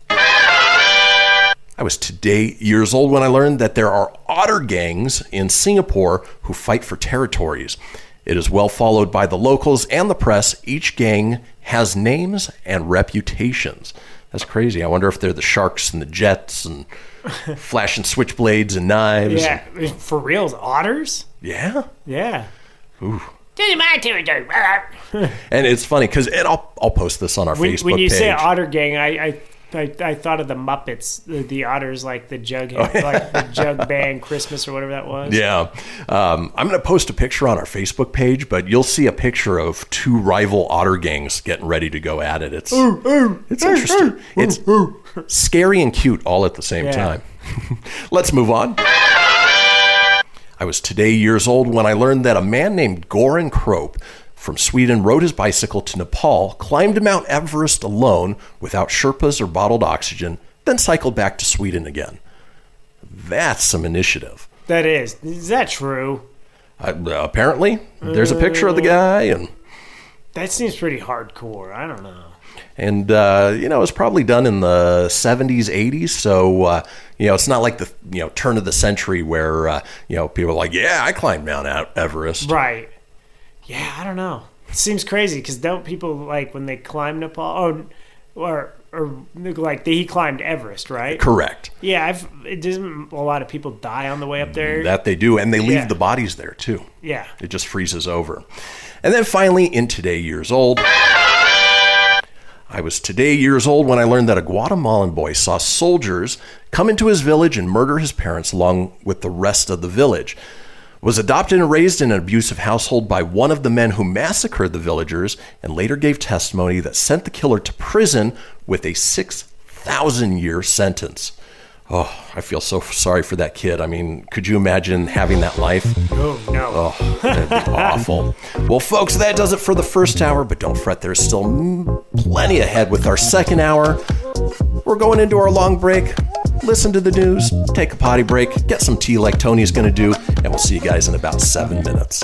I was today years old when I learned that there are otter gangs in Singapore who fight for territories. It is well followed by the locals and the press. Each gang has names and reputations. That's crazy. I wonder if they're the sharks and the jets and flashing switchblades and knives. Yeah. For reals, otters? Yeah. Yeah. Ooh. This is my territory. And it's funny because I'll, I'll post this on our when, Facebook when you page. say otter gang, I, I I, I thought of the Muppets, the, the otters, like the jug, like the jug band Christmas or whatever that was. Yeah. Um, I'm going to post a picture on our Facebook page, but you'll see a picture of two rival otter gangs getting ready to go at it. It's, it's interesting. It's scary and cute all at the same Yeah. time. Let's move on. I was today years old when I learned that a man named Goran Kropp from Sweden rode his bicycle to Nepal, climbed Mount Everest alone without Sherpas or bottled oxygen, then cycled back to Sweden again. That's some initiative. That is. Is that true? Uh, apparently, there's a picture of the guy, and That seems pretty hardcore. I don't know. And uh, you know it's probably done in the 70s, 80s. So uh, you know it's not like the you know turn of the century where uh, you know people are like, yeah, I climbed Mount Everest. Right. Yeah, I don't know. It seems crazy because don't people like when they climb Nepal? Oh, or or like he climbed Everest, right? Correct. Yeah, I've. It doesn't a lot of people die on the way up there. That they do, and they leave Yeah. the bodies there too. yeah. It just freezes over. And then finally, in today years old, I was today years old when I learned that a Guatemalan boy saw soldiers come into his village and murder his parents along with the rest of the village. Was adopted and raised in an abusive household by one of the men who massacred the villagers and later gave testimony that sent the killer to prison with a 6,000 year sentence. Oh, I feel so sorry for that kid. I mean, could you imagine having that life? Oh no. Oh, that'd be awful. Well, folks, that does it for the first hour, but don't fret, there's still plenty ahead with our second hour. We're going into our long break. Listen to the news, take a potty break, get some tea like Tony's going to do, and we'll see you guys in about seven minutes.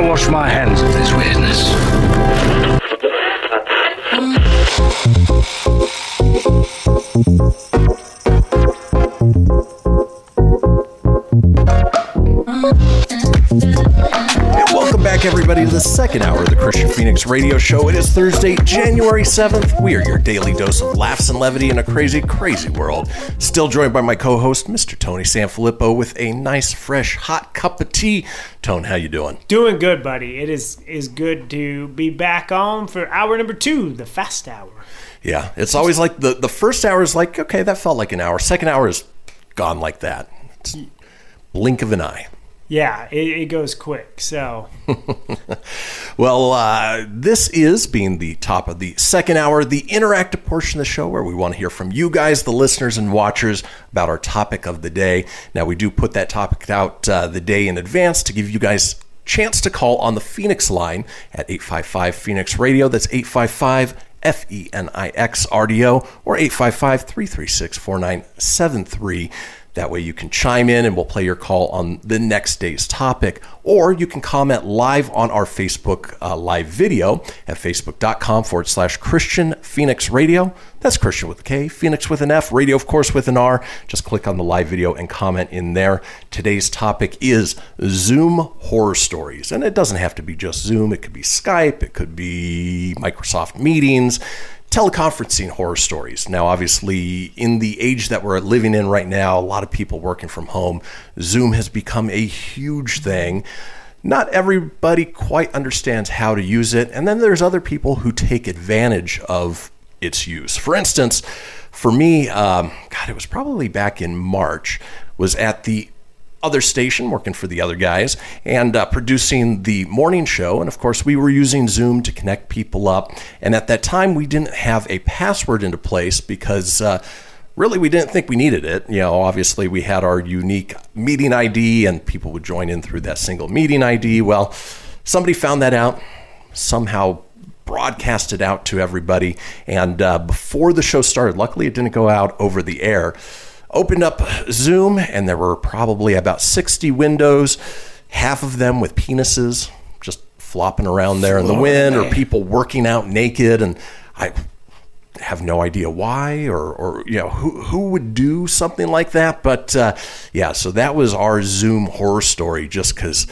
I wash my hands of this weirdness. Welcome back, everybody, to the second hour of the Kristian Fenix Radio Show. It is Thursday, January 7th. We are your daily dose of laughs and levity in a crazy, crazy world. Still joined by my co-host, Mr. Tony Sanfilippo, with a nice, fresh, hot cup of tea. Tone, how you doing? Doing good, buddy. It is is good to be back on for hour number two, the fast hour. Yeah, it's always like the, the first hour is like, okay, that felt like an hour. Second hour is gone like that. It's blink of an eye. Yeah, it, it goes quick. So Well, uh, this is being the top of the second hour, the interactive portion of the show where we want to hear from you guys, the listeners and watchers, about our topic of the day. Now, we do put that topic out uh, the day in advance to give you guys chance to call on the Fenix line at 855 Fenix Radio. That's 855 F E N I X R D O or 855 336 4973. That way you can chime in and we'll play your call on the next day's topic. Or you can comment live on our Facebook uh, live video at facebook.com forward slash Kristian Fenix Radio. That's Kristian with a K, Fenix with an F, radio, of course, with an R. Just click on the live video and comment in there. Today's topic is Zoom horror stories. And it doesn't have to be just Zoom, it could be Skype, it could be Microsoft Meetings teleconferencing horror stories. Now, obviously, in the age that we're living in right now, a lot of people working from home, Zoom has become a huge thing. Not everybody quite understands how to use it, and then there's other people who take advantage of its use. For instance, for me, um, God, it was probably back in March, was at the other station working for the other guys and uh, producing the morning show. And of course we were using zoom to connect people up. And at that time we didn't have a password into place because uh, really we didn't think we needed it. You know obviously we had our unique meeting id and people would join in through that single meeting id well somebody found that out somehow broadcast it out to everybody. And uh, before the show started luckily it didn't go out over the air opened up Zoom, and there were probably about 60 windows, half of them with penises just flopping around there in the wind, or people working out naked. And I have no idea why, or, or you know, who, who would do something like that. But uh, yeah, so that was our Zoom horror story, just because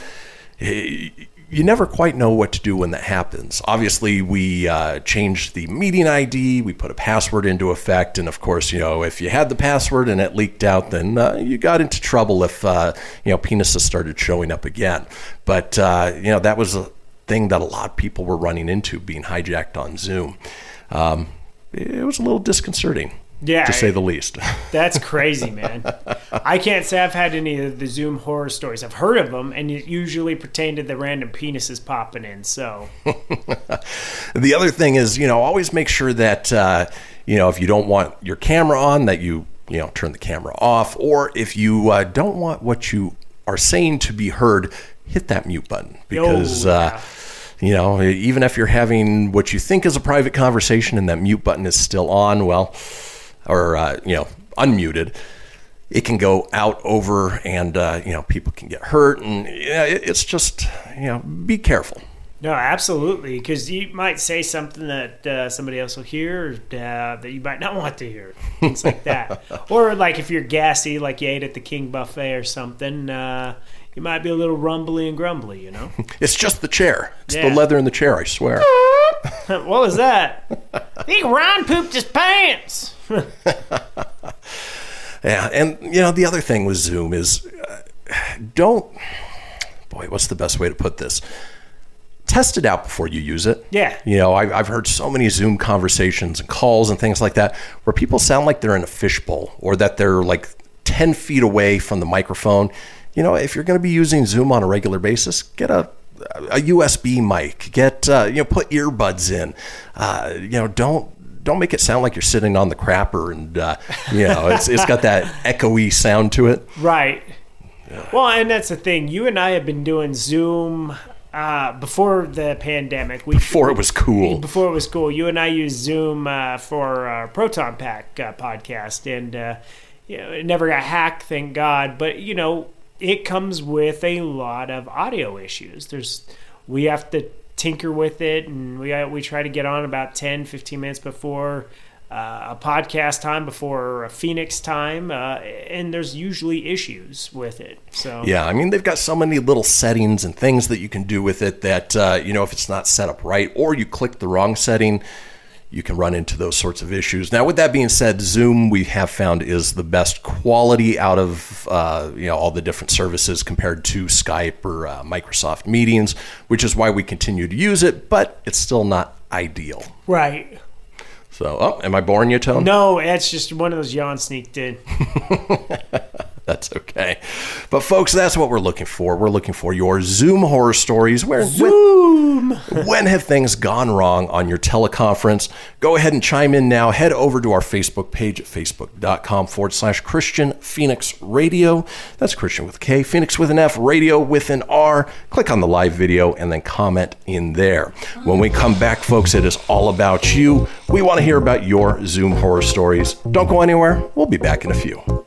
you never quite know what to do when that happens. Obviously, we uh, changed the meeting ID, we put a password into effect, and of course, you know, if you had the password and it leaked out, then uh, you got into trouble if uh, you know penises started showing up again. But uh, you know, that was a thing that a lot of people were running into, being hijacked on Zoom. Um, it was a little disconcerting. Yeah, to say the least. That's crazy, man. I can't say I've had any of the Zoom horror stories. I've heard of them, and it usually pertain to the random penises popping in. So, the other thing is, you know, always make sure that, uh, you know, if you don't want your camera on, that you, you know, turn the camera off, or if you uh, don't want what you are saying to be heard, hit that mute button because. Oh, Uh, you know, even if you're having what you think is a private conversation and that mute button is still on, well, or uh, you know unmuted it can go out over and uh, you know people can get hurt and yeah, it, it's just you know be careful no, absolutely, because you might say something that uh, somebody else will hear uh, that you might not want to hear, things like that. or like if you're gassy, like you ate at the King Buffet or something, uh, you might be a little rumbly and grumbly, you know. it's just the chair it's Yeah. the leather in the chair i swear what was that? I think Ron pooped his pants. yeah and you know the other thing with zoom is uh, don't boy what's the best way to put this test it out before you use it Yeah. You know, I, I've heard so many Zoom conversations and calls and things like that where people sound like they're in a fishbowl or that they're like 10 feet away from the microphone. You know, if you're going to be using Zoom on a regular basis, get a a USB mic. Get uh, you know, put earbuds in. Uh, you know, don't don't make it sound like you're sitting on the crapper and uh, you know it's it's got that echoey sound to it. Right. Well, and that's the thing. You and I have been doing Zoom uh, before the pandemic. We, Before it was cool. Before it was cool. You and I used Zoom uh, for our Proton Pack uh, podcast, and uh, you know, it never got hacked, thank God. But you know, it comes with a lot of audio issues. There's we have to tinker with it, and we we try to get on about 10, 15 minutes before. Uh, a podcast time before a Fenix time, uh, and there's usually issues with it. So Yeah, I mean they've got so many little settings and things that you can do with it that uh, you know if it's not set up right or you click the wrong setting, you can run into those sorts of issues. Now, with that being said, Zoom we have found is the best quality out of uh, you know all the different services compared to Skype or uh, Microsoft Meetings, which is why we continue to use it. But it's still not ideal. right. So, oh, am I boring you, Tone? No, that's just one of those yawn sneaked in. That's okay. But folks, that's what we're looking for. We're looking for your Zoom horror stories. Where Zoom. When, when have things gone wrong on your teleconference? Go ahead and chime in now. Head over to our Facebook page at facebook.com forward slash Kristian Fenix Radio. That's Kristian with K, Fenix with an F, radio with an R. Click on the live video and then comment in there. When we come back, folks, it is all about you. We want to hear about your Zoom horror stories. Don't go anywhere. We'll be back in a few.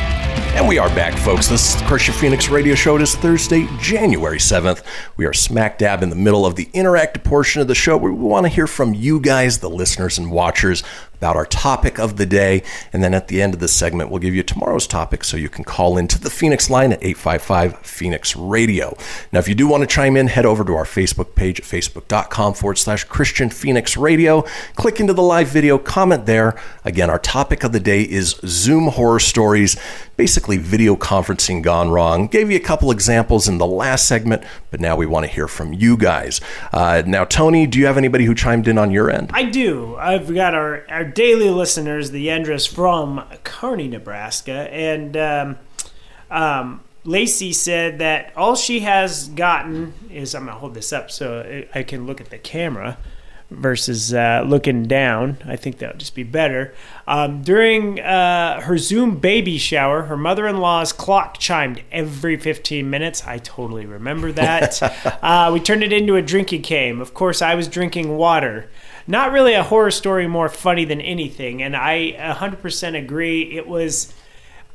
And we are back, folks. This is the Kristian Fenix Radio Show. It is Thursday, January 7th. We are smack dab in the middle of the interactive portion of the show where we want to hear from you guys, the listeners and watchers, about our topic of the day. And then at the end of this segment, we'll give you tomorrow's topic so you can call into the Fenix line at 855 Fenix Radio. Now, if you do want to chime in, head over to our Facebook page at facebook.com forward slash Kristian Fenix Radio. Click into the live video, comment there. Again, our topic of the day is Zoom horror stories, basically video conferencing gone wrong. Gave you a couple examples in the last segment, but now we want to hear from you guys. Uh, now, Tony, do you have anybody who chimed in on your end? I do. I've got our, our daily listeners, the Yendras from Kearney, Nebraska, and um, um, Lacey said that all she has gotten is I'm gonna hold this up so I I can look at the camera versus uh, looking down. I think that would just be better. Um, during uh, her Zoom baby shower, her mother in law's clock chimed every 15 minutes. I totally remember that. uh, we turned it into a drinking game. Of course, I was drinking water. Not really a horror story, more funny than anything. And I 100% agree. It was.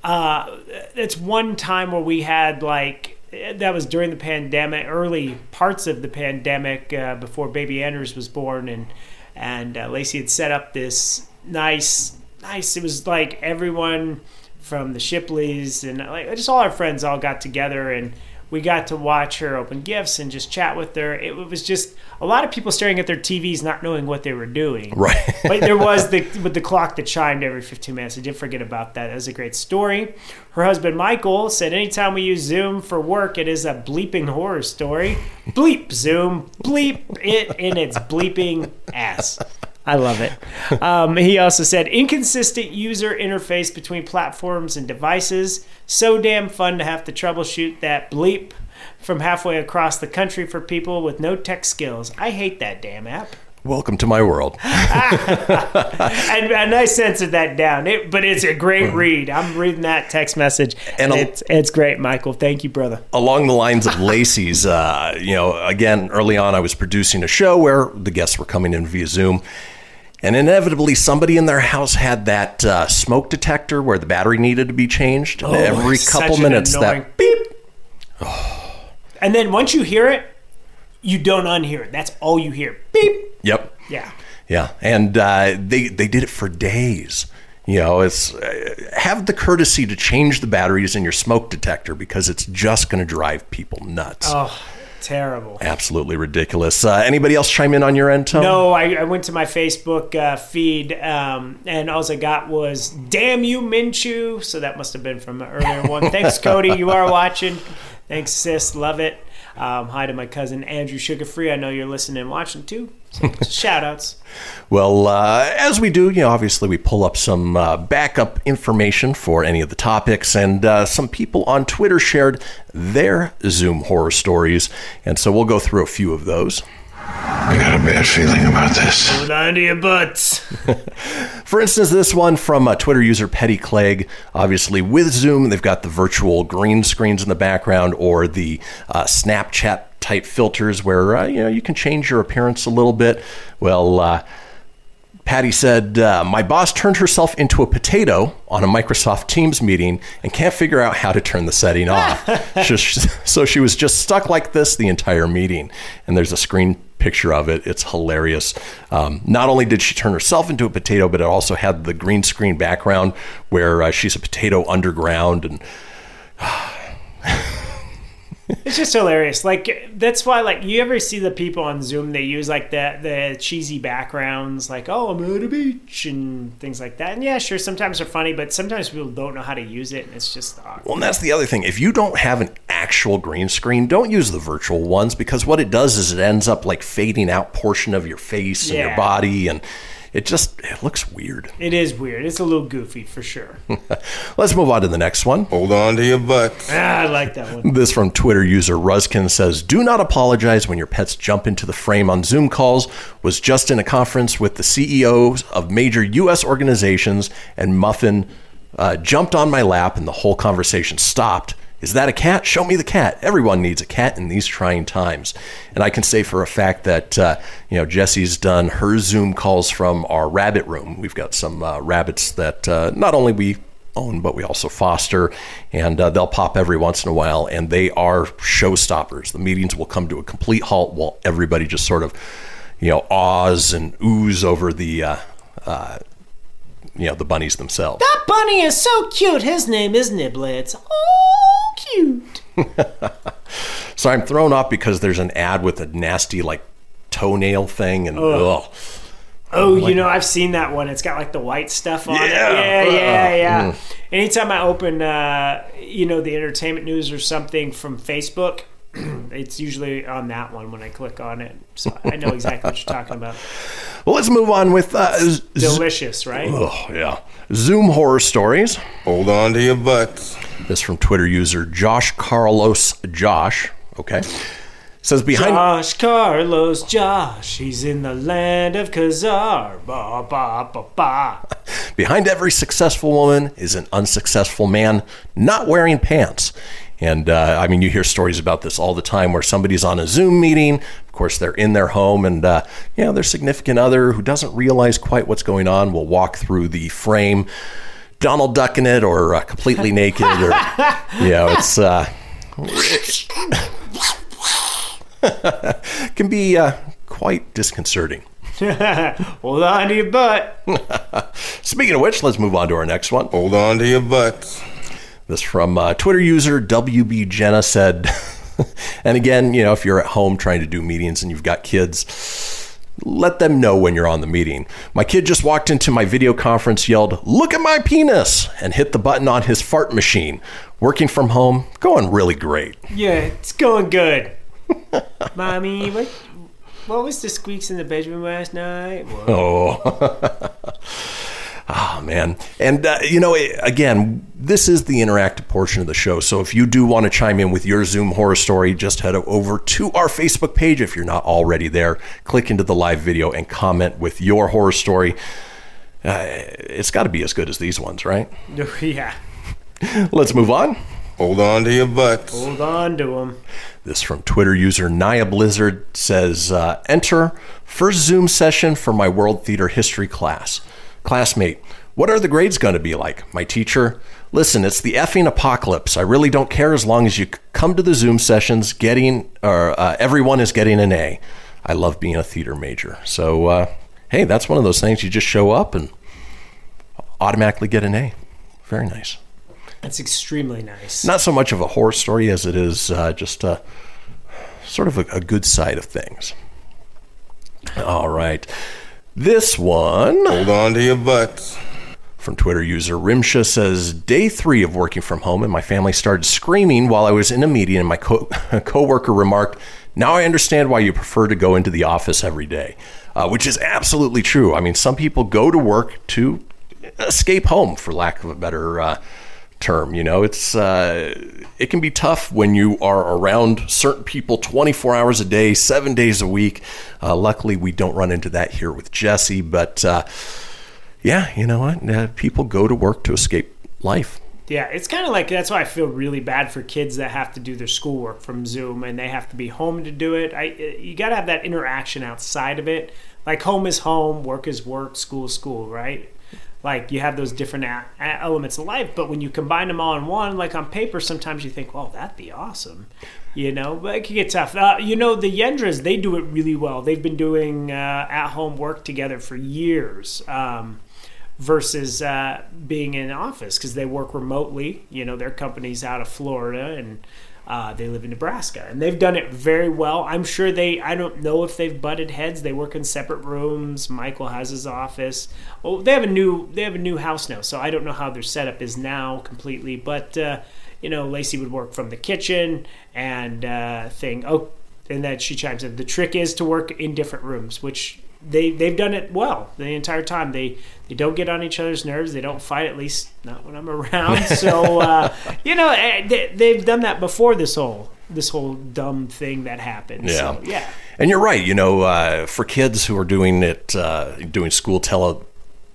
Uh, it's one time where we had like that was during the pandemic, early parts of the pandemic, uh, before baby Anders was born, and and uh, Lacey had set up this nice, nice. It was like everyone from the Shipleys and like just all our friends all got together and we got to watch her open gifts and just chat with her. It was just a lot of people staring at their TVs, not knowing what they were doing. Right. but there was the with the clock that chimed every 15 minutes. I did forget about that. That was a great story. Her husband Michael said, "Anytime we use Zoom for work, it is a bleeping horror story. Bleep Zoom, bleep it in its bleeping ass." I love it. Um, he also said inconsistent user interface between platforms and devices. So damn fun to have to troubleshoot that bleep from halfway across the country for people with no tech skills. I hate that damn app. Welcome to my world. and, and I censored that down. It, but it's a great read. I'm reading that text message, and, And a- it's it's great, Michael. Thank you, brother. along the lines of Lacey's, uh, you know, again, early on, I was producing a show where the guests were coming in via Zoom. And inevitably, somebody in their house had that uh, smoke detector where the battery needed to be changed. And every it's couple such an minutes, annoying that beep. And then once you hear it, you don't unhear it. That's all you hear. Beep. Yep. Yeah. Yeah. And uh, they, they did it for days. You know, it's uh, have the courtesy to change the batteries in your smoke detector because it's just going to drive people nuts. Oh, Terrible. Absolutely ridiculous. Uh, anybody else chime in on your end, Tom? No, I, I went to my Facebook uh, feed, um, and all I got was "Damn you, Minchu." So that must have been from an earlier one. Thanks, Cody. You are watching. Thanks, sis. Love it. Um, hi to my cousin Andrew Sugarfree. I know you're listening and watching too. So shout outs. Well, uh, as we do, you know, obviously we pull up some uh, backup information for any of the topics, and uh, some people on Twitter shared their Zoom horror stories, and so we'll go through a few of those. I got a bad feeling about this. Hold on to your butts. For instance, this one from uh, Twitter user Petty Clegg. Obviously, with Zoom, they've got the virtual green screens in the background or the uh, Snapchat type filters where uh, you know you can change your appearance a little bit. Well, uh, Patty said, uh, My boss turned herself into a potato on a Microsoft Teams meeting and can't figure out how to turn the setting off. So she was just stuck like this the entire meeting. And there's a screen picture of it. It's hilarious. Um, not only did she turn herself into a potato, but it also had the green screen background where uh, she's a potato underground. And It's just hilarious. Like that's why, like, you ever see the people on Zoom? They use like the the cheesy backgrounds, like, "Oh, I'm at a beach" and things like that. And yeah, sure, sometimes they're funny, but sometimes people don't know how to use it, and it's just awkward. Well, and that's the other thing. If you don't have an actual green screen, don't use the virtual ones because what it does is it ends up like fading out portion of your face and your body, and it just it looks weird. It is weird. It's a little goofy for sure. Let's move on to the next one. Hold on to your butts. ah, I like that one. This from Twitter user Ruskin says, "Do not apologize when your pets jump into the frame on Zoom calls. Was just in a conference with the CEOs of major U.S. organizations, and Muffin uh, jumped on my lap, and the whole conversation stopped." Is that a cat? Show me the cat. Everyone needs a cat in these trying times. And I can say for a fact that, uh, you know, Jesse's done her Zoom calls from our rabbit room. We've got some uh, rabbits that uh, not only we own, but we also foster, and uh, they'll pop every once in a while, and they are showstoppers. The meetings will come to a complete halt while everybody just sort of, you know, awes and ooze over the, uh, uh, you know, the bunnies themselves. That bunny is so cute. His name is Niblets. Oh, cute. So I'm thrown off because there's an ad with a nasty like toenail thing, and ugh. Oh, Like- you know, I've seen that one. It's got like the white stuff on it. Yeah. Yeah, yeah, yeah. Mm. Anytime I open, uh, you know, the entertainment news or something from Facebook, it's usually on that one when I click on it. So I know exactly what you're talking about. Well, let's move on with uh, z- Delicious, right? Oh yeah, Zoom horror stories. Hold on to your butts. This from Twitter user Josh Carlos Josh. Okay, says behind Josh Carlos, Josh, he's in the land of Kazar. Ba ba ba ba. behind every successful woman is an unsuccessful man not wearing pants. And uh, I mean, you hear stories about this all the time where somebody's on a Zoom meeting. Of course, they're in their home, and uh, you know, their significant other who doesn't realize quite what's going on will walk through the frame, Donald Duck in it, or uh, completely naked, or you know, it's uh, can be uh, quite disconcerting. Hold on to your butt. Speaking of which, let's move on to our next one. Hold on to your butts. This from uh, Twitter user WB Jenna said, and again, you know, if you're at home trying to do meetings and you've got kids, let them know when you're on the meeting. My kid just walked into my video conference, yelled, Look at my penis, and hit the button on his fart machine. Working from home, going really great. Yeah, it's going good. Mommy, what what was the squeaks in the bedroom last night? Whoa. Oh. Oh man, and uh, you know, eh, again, this is the interactive portion of the show. So if you do want to chime in with your Zoom horror story, just head over to our Facebook page if you're not already there. Click into the live video and comment with your horror story. Uh, it's got to be as good as these ones, right? yeah. Let's move on. Hold on to your butts. Hold on to them. This from Twitter user Naya Blizzard says, uh, "Enter first Zoom session for my World Theater History class. Classmate, what are the grades going to be like? My teacher, listen, it's the effing apocalypse. I really don't care as long as you come to the Zoom sessions. Getting or uh, everyone is getting an A. I love being a theater major. So, uh, hey, that's one of those things you just show up and automatically get an A. Very nice." That's extremely nice. not so much of a horror story as it is uh, just uh, sort of a, a good side of things. All right. This one. Hold on to your butts. From Twitter user Rimsha says, Day three of working from home, and my family started screaming while I was in a meeting, and my co- coworker remarked, Now I understand why you prefer to go into the office every day. Uh, which is absolutely true. I mean, some people go to work to escape home, for lack of a better uh, term. You know, it's uh, it can be tough when you are around certain people 24 hours a day, seven days a week. Uh, luckily, we don't run into that here with Jesse, but uh, yeah, you know what? Uh, people go to work to escape life. Yeah, it's kind of like that's why I feel really bad for kids that have to do their schoolwork from Zoom and they have to be home to do it. I you got to have that interaction outside of it. Like home is home, work is work, school is school, right? Like you have those different a- elements of life, but when you combine them all in one, like on paper, sometimes you think, "Well, that'd be awesome," you know. But it can get tough. Uh, you know, the Yendras they do it really well. They've been doing uh, at-home work together for years. Um, versus uh, being in office because they work remotely. You know, their company's out of Florida and uh, they live in Nebraska, and they've done it very well. I'm sure they. I don't know if they've butted heads. They work in separate rooms. Michael has his office. Oh, they have a new. They have a new house now, so I don't know how their setup is now completely. But uh, you know, Lacey would work from the kitchen and uh, thing. Oh, and that she chimes in. The trick is to work in different rooms, which they they've done it well the entire time. They they don't get on each other's nerves. They don't fight, at least not when I'm around. So uh, you know eh, they, they've done that before this whole this whole dumb thing that happened. Yeah. So, yeah. And you're right. You know, uh, for kids who are doing it, uh, doing school tele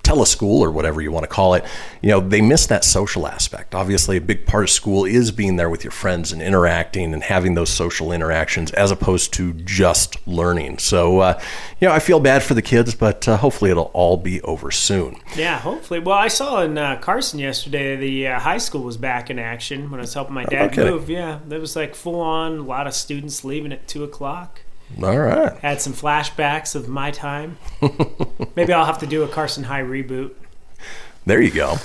teleschool or whatever you want to call it, you know, they miss that social aspect. Obviously, a big part of school is being there with your friends and interacting and having those social interactions as opposed to just learning. So, uh, you know, I feel bad for the kids, but uh, hopefully it'll all be over soon. Yeah, hopefully. Well, I saw in uh, Carson yesterday the uh, high school was back in action when I was helping my dad kidding. move. Yeah, there was like full on, a lot of students leaving at two o'clock. All right. Had some flashbacks of my time. Maybe I'll have to do a Carson High reboot. There you go.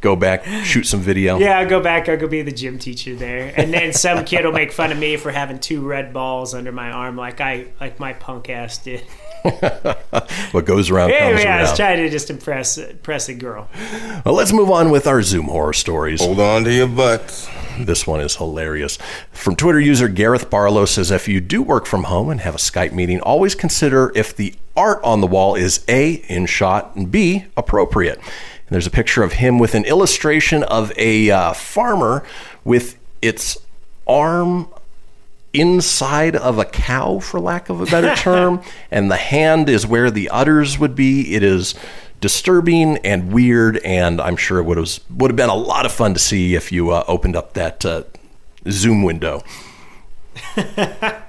Go back, shoot some video. Yeah, I'll go back. I'll go be the gym teacher there, and then some kid will make fun of me for having two red balls under my arm, like I like my punk ass did. What goes around Yeah, comes yeah, I was trying to just impress impress a girl. Well, let's move on with our Zoom horror stories. Hold on to your butts. This one is hilarious. From Twitter user Gareth Barlow says if you do work from home and have a Skype meeting, always consider if the art on the wall is A, in shot, and B, appropriate. And there's a picture of him with an illustration of a uh, farmer with its arm inside of a cow, for lack of a better term, and the hand is where the udders would be. It is disturbing and weird, and I'm sure it would have would have been a lot of fun to see if you uh, opened up that uh, Zoom window.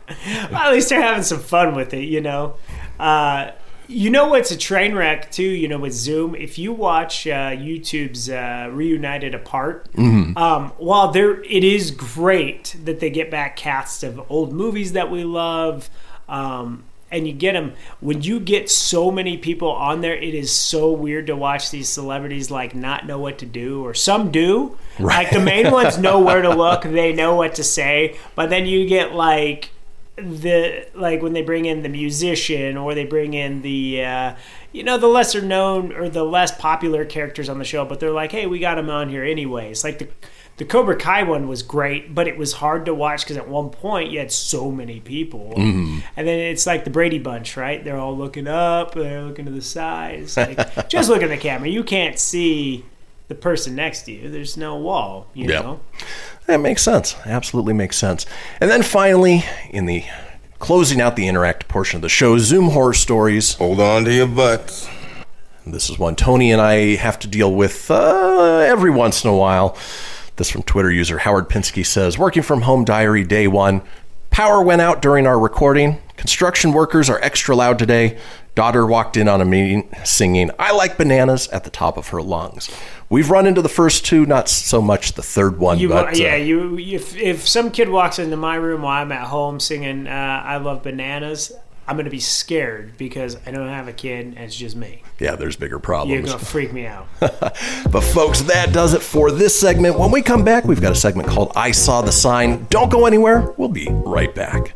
Well, at least they're having some fun with it, you know. Uh, you know what's a train wreck too? You know with Zoom, if you watch uh, YouTube's uh, Reunited Apart, Mhm. um, while there it is great that they get back casts of old movies that we love. Um, and you get them when you get so many people on there. It is so weird to watch these celebrities like not know what to do, or some do. Like the main ones know where to look, they know what to say, but then you get like the like when they bring in the musician or they bring in the uh, you know the lesser known or the less popular characters on the show but they're like hey we got him on here anyways. Like the the Cobra Kai one was great but it was hard to watch because at one point you had so many people. Mhm. and then it's like the Brady Bunch right? They're all looking up they're looking to the sides, like, just look at the camera. You can't see the person next to you there's no wall you Yep. know That makes sense. Absolutely makes sense. And then finally, in the closing out the interactive portion of the show, Zoom horror stories. Hold on to your butts. This is one Tony and I have to deal with uh, every once in a while. This from Twitter user Howard Pinsky says, "Working from home diary day one. Power went out during our recording. Construction workers are extra loud today. Daughter walked in on a meeting singing "I like bananas" at the top of her lungs. We've run into the first two, not so much the third one, You, but yeah, uh, you if if some kid walks into my room while I'm at home singing uh, "I love bananas," I'm going to be scared because I don't have a kid and it's just me. Yeah, there's bigger problems. You're going to freak me out. But folks, that does it for this segment. When we come back, we've got a segment called I Saw the Sign. Don't go anywhere. We'll be right back.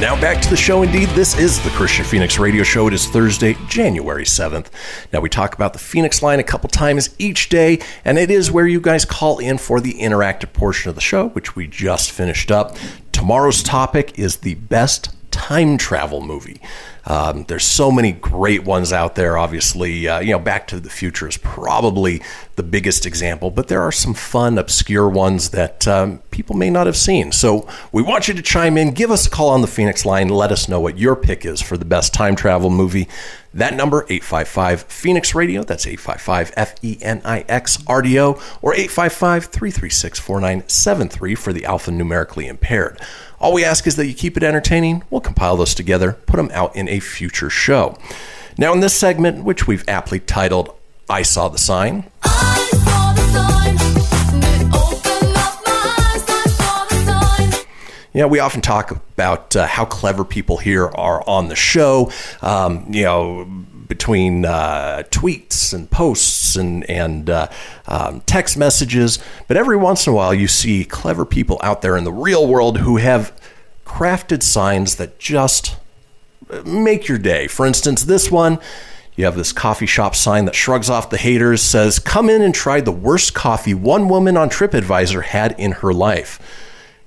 Now back to the show indeed. This is the Kristian Fenix Radio Show. It is Thursday, January 7th. Now we talk about the Fenix line a couple times each day, and it is where you guys call in for the interactive portion of the show, which we just finished up. Tomorrow's topic is the best time travel movie. Um, there's so many great ones out there. Obviously, uh, you know, Back to the Future is probably the biggest example, but there are some fun, obscure ones that um, people may not have seen. So we want you to chime in. Give us a call on the Fenix line. Let us know what your pick is for the best time travel movie. That number, 855 Fenix Radio. That's 855 F E N I X R D O or 855 336 4973 for the alphanumerically impaired. All we ask is that you keep it entertaining. We'll compile those together, put them out in a future show. Now, in this segment, which we've aptly titled I Saw the Sign, Yeah, we often talk about uh, how clever people here are on the show. Um, you know, between uh, tweets and posts and and uh, um, text messages. But every once in a while, you see clever people out there in the real world who have crafted signs that just make your day. For instance, this one. You have this coffee shop sign that shrugs off the haters, says, Come in and try the worst coffee one woman on TripAdvisor had in her life.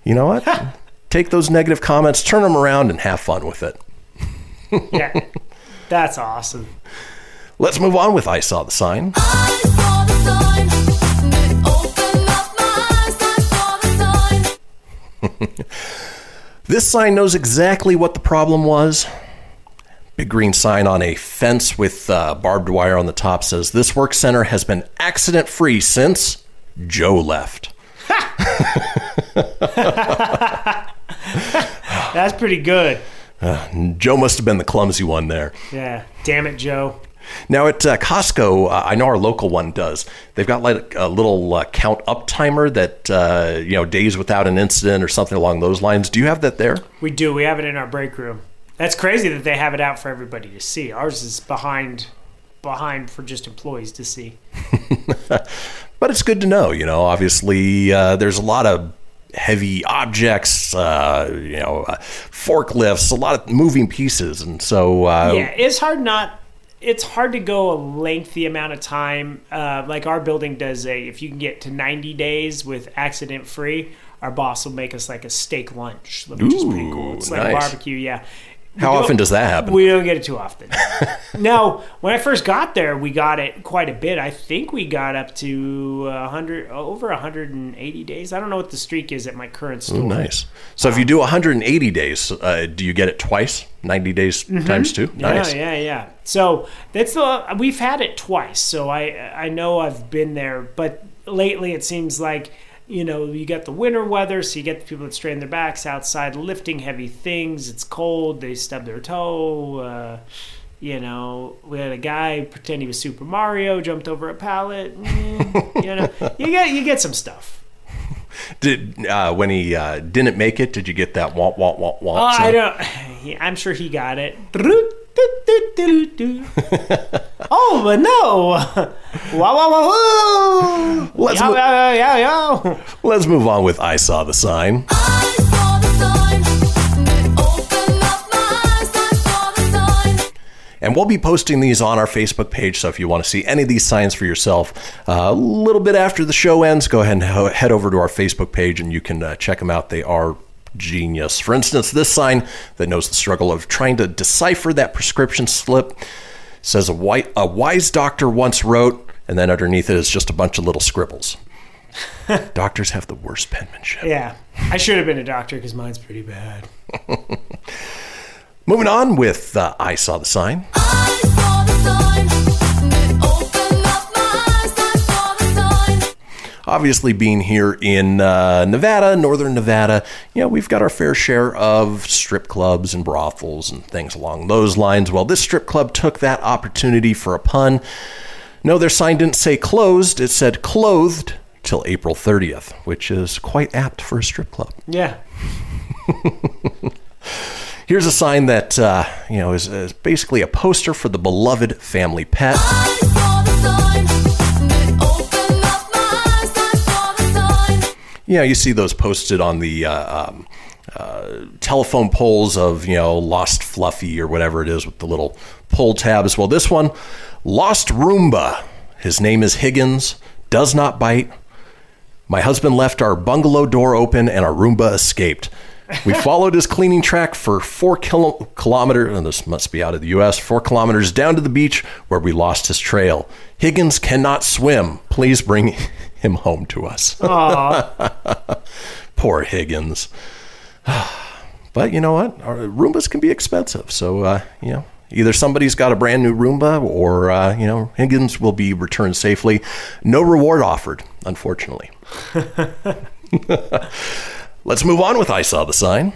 You know what? Take those negative comments, turn them around, and have fun with it. yeah, that's awesome. Let's move on with I Saw the Sign. This sign knows exactly what the problem was. Big green sign on a fence with uh, barbed wire on the top says, This work center has been accident free since Joe left. That's pretty good. Uh, Joe must have been the clumsy one there. Yeah. Damn it, Joe. Now at uh, Costco, uh, I know our local one does. They've got like a little uh, count up timer that uh, you know days without an incident or something along those lines. Do you have that there? We do. We have it in our break room. That's crazy that they have it out for everybody to see. Ours is behind behind for just employees to see. But it's good to know. You know, obviously uh, there's a lot of heavy objects, uh, you know, uh, forklifts, a lot of moving pieces, and so uh, yeah, it's hard not. It's hard to go a lengthy amount of time. Uh, like our building does a. If you can get to ninety days with accident free, our boss will make us like a steak lunch, which is pretty cool. It's like nice. barbecue. Yeah. How often does that happen? We don't get it too often. now, when I first got there, we got it quite a bit. I think we got up to 100, over 180 days. I don't know what the streak is at my current store. Ooh, nice. So if you do 180 days, uh, do you get it twice? 90 days Mhm. times two. Nice. Yeah, yeah, yeah. So that's the we've had it twice. So I I know I've been there, but lately it seems like you know you get the winter weather, so you get the people that strain their backs outside lifting heavy things. It's cold. They stub their toe. Uh, you know, we had a guy pretend he was Super Mario, jumped over a pallet. Mm, you know, you get you get some stuff. Did uh, when he uh, didn't make it? Did you get that womp womp womp womp? Oh, I don't. I'm sure he got it. Oh, but no! Wow, wow, wow, wow! Let's Yow, mo- yow, yow, yow, yow. Let's move on with I saw the sign. And we'll be posting these on our Facebook page. So if you want to see any of these signs for yourself, uh, a little bit after the show ends, go ahead and ho- head over to our Facebook page and you can uh, check them out. They are genius. For instance, this sign that knows the struggle of trying to decipher that prescription slip says a, white, a wise doctor once wrote, and then underneath it is just a bunch of little scribbles. Doctors have the worst penmanship. Yeah, I should have been a doctor because mine's pretty bad. Moving on with uh, I Saw the Sign. Obviously, being here in uh, Nevada, northern Nevada, you know, we've got our fair share of strip clubs and brothels and things along those lines. Well, this strip club took that opportunity for a pun. No, their sign didn't say closed, it said clothed till April 30th, which is quite apt for a strip club. Yeah. Here's a sign that uh, you know is, is basically a poster for the beloved family pet. You know, you see those posted on the uh, um, uh, telephone poles of you know Lost Fluffy or whatever it is with the little pull tabs. Well, this one, Lost Roomba. His name is Higgins. Does not bite. My husband left our bungalow door open and our Roomba escaped. We followed his cleaning track for four kilo- kilometers, and this must be out of the U.S., four kilometers down to the beach where we lost his trail. Higgins cannot swim. Please bring him home to us. Poor Higgins. But you know what? Our Roombas can be expensive. So, uh, you know, either somebody's got a brand new Roomba or, uh, you know, Higgins will be returned safely. No reward offered, unfortunately. Let's move on with I Saw the Sign.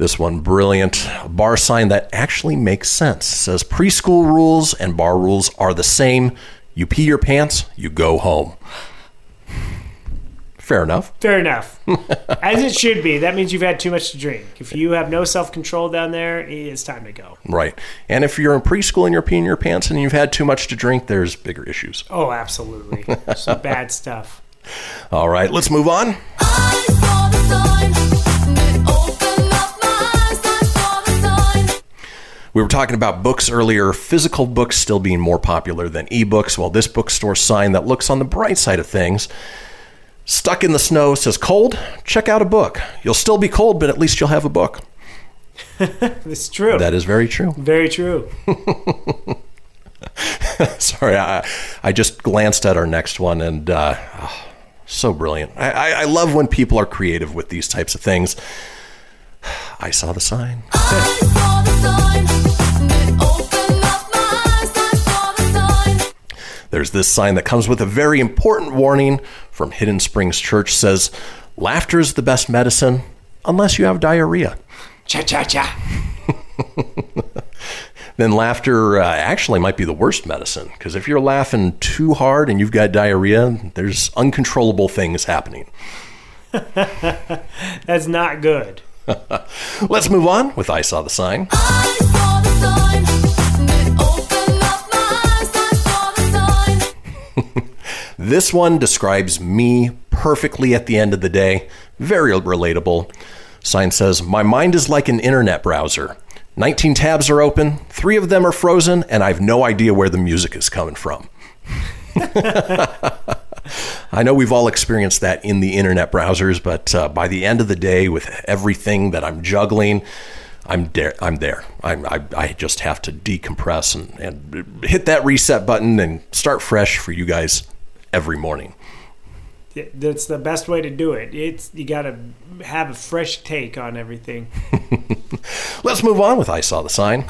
This one, brilliant. Bar sign that actually makes sense. Says preschool rules and bar rules are the same. You pee your pants, you go home. Fair enough. Fair enough. As it should be. That means you've had too much to drink. If you have no self control down there, it's time to go. Right. And if you're in preschool and you're peeing your pants and you've had too much to drink, there's bigger issues. Oh, absolutely. Some bad stuff. All right, let's move on. We were talking about books earlier, physical books still being more popular than ebooks. Well, this bookstore sign that looks on the bright side of things, stuck in the snow, says cold, check out a book. You'll still be cold, but at least you'll have a book. It's true. That is very true. Very true. Sorry, I, I just glanced at our next one and uh, oh, so brilliant. I, I, I love when people are creative with these types of things. I saw the sign. There's this sign that comes with a very important warning from Hidden Springs Church says, laughter is the best medicine unless you have diarrhea. Cha cha cha. Then laughter uh, actually might be the worst medicine because if you're laughing too hard and you've got diarrhea, there's uncontrollable things happening. That's not good. Let's move on with I Saw the Sign. This one describes me perfectly at the end of the day. Very relatable. Sign says, My mind is like an internet browser. 19 tabs are open, three of them are frozen, and I have no idea where the music is coming from. I know we've all experienced that in the internet browsers, but uh, by the end of the day, with everything that I'm juggling, I'm there. I'm there. I'm, I, I just have to decompress and, and hit that reset button and start fresh for you guys every morning. That's the best way to do it. It's you got to have a fresh take on everything. Let's move on with I Saw the Sign.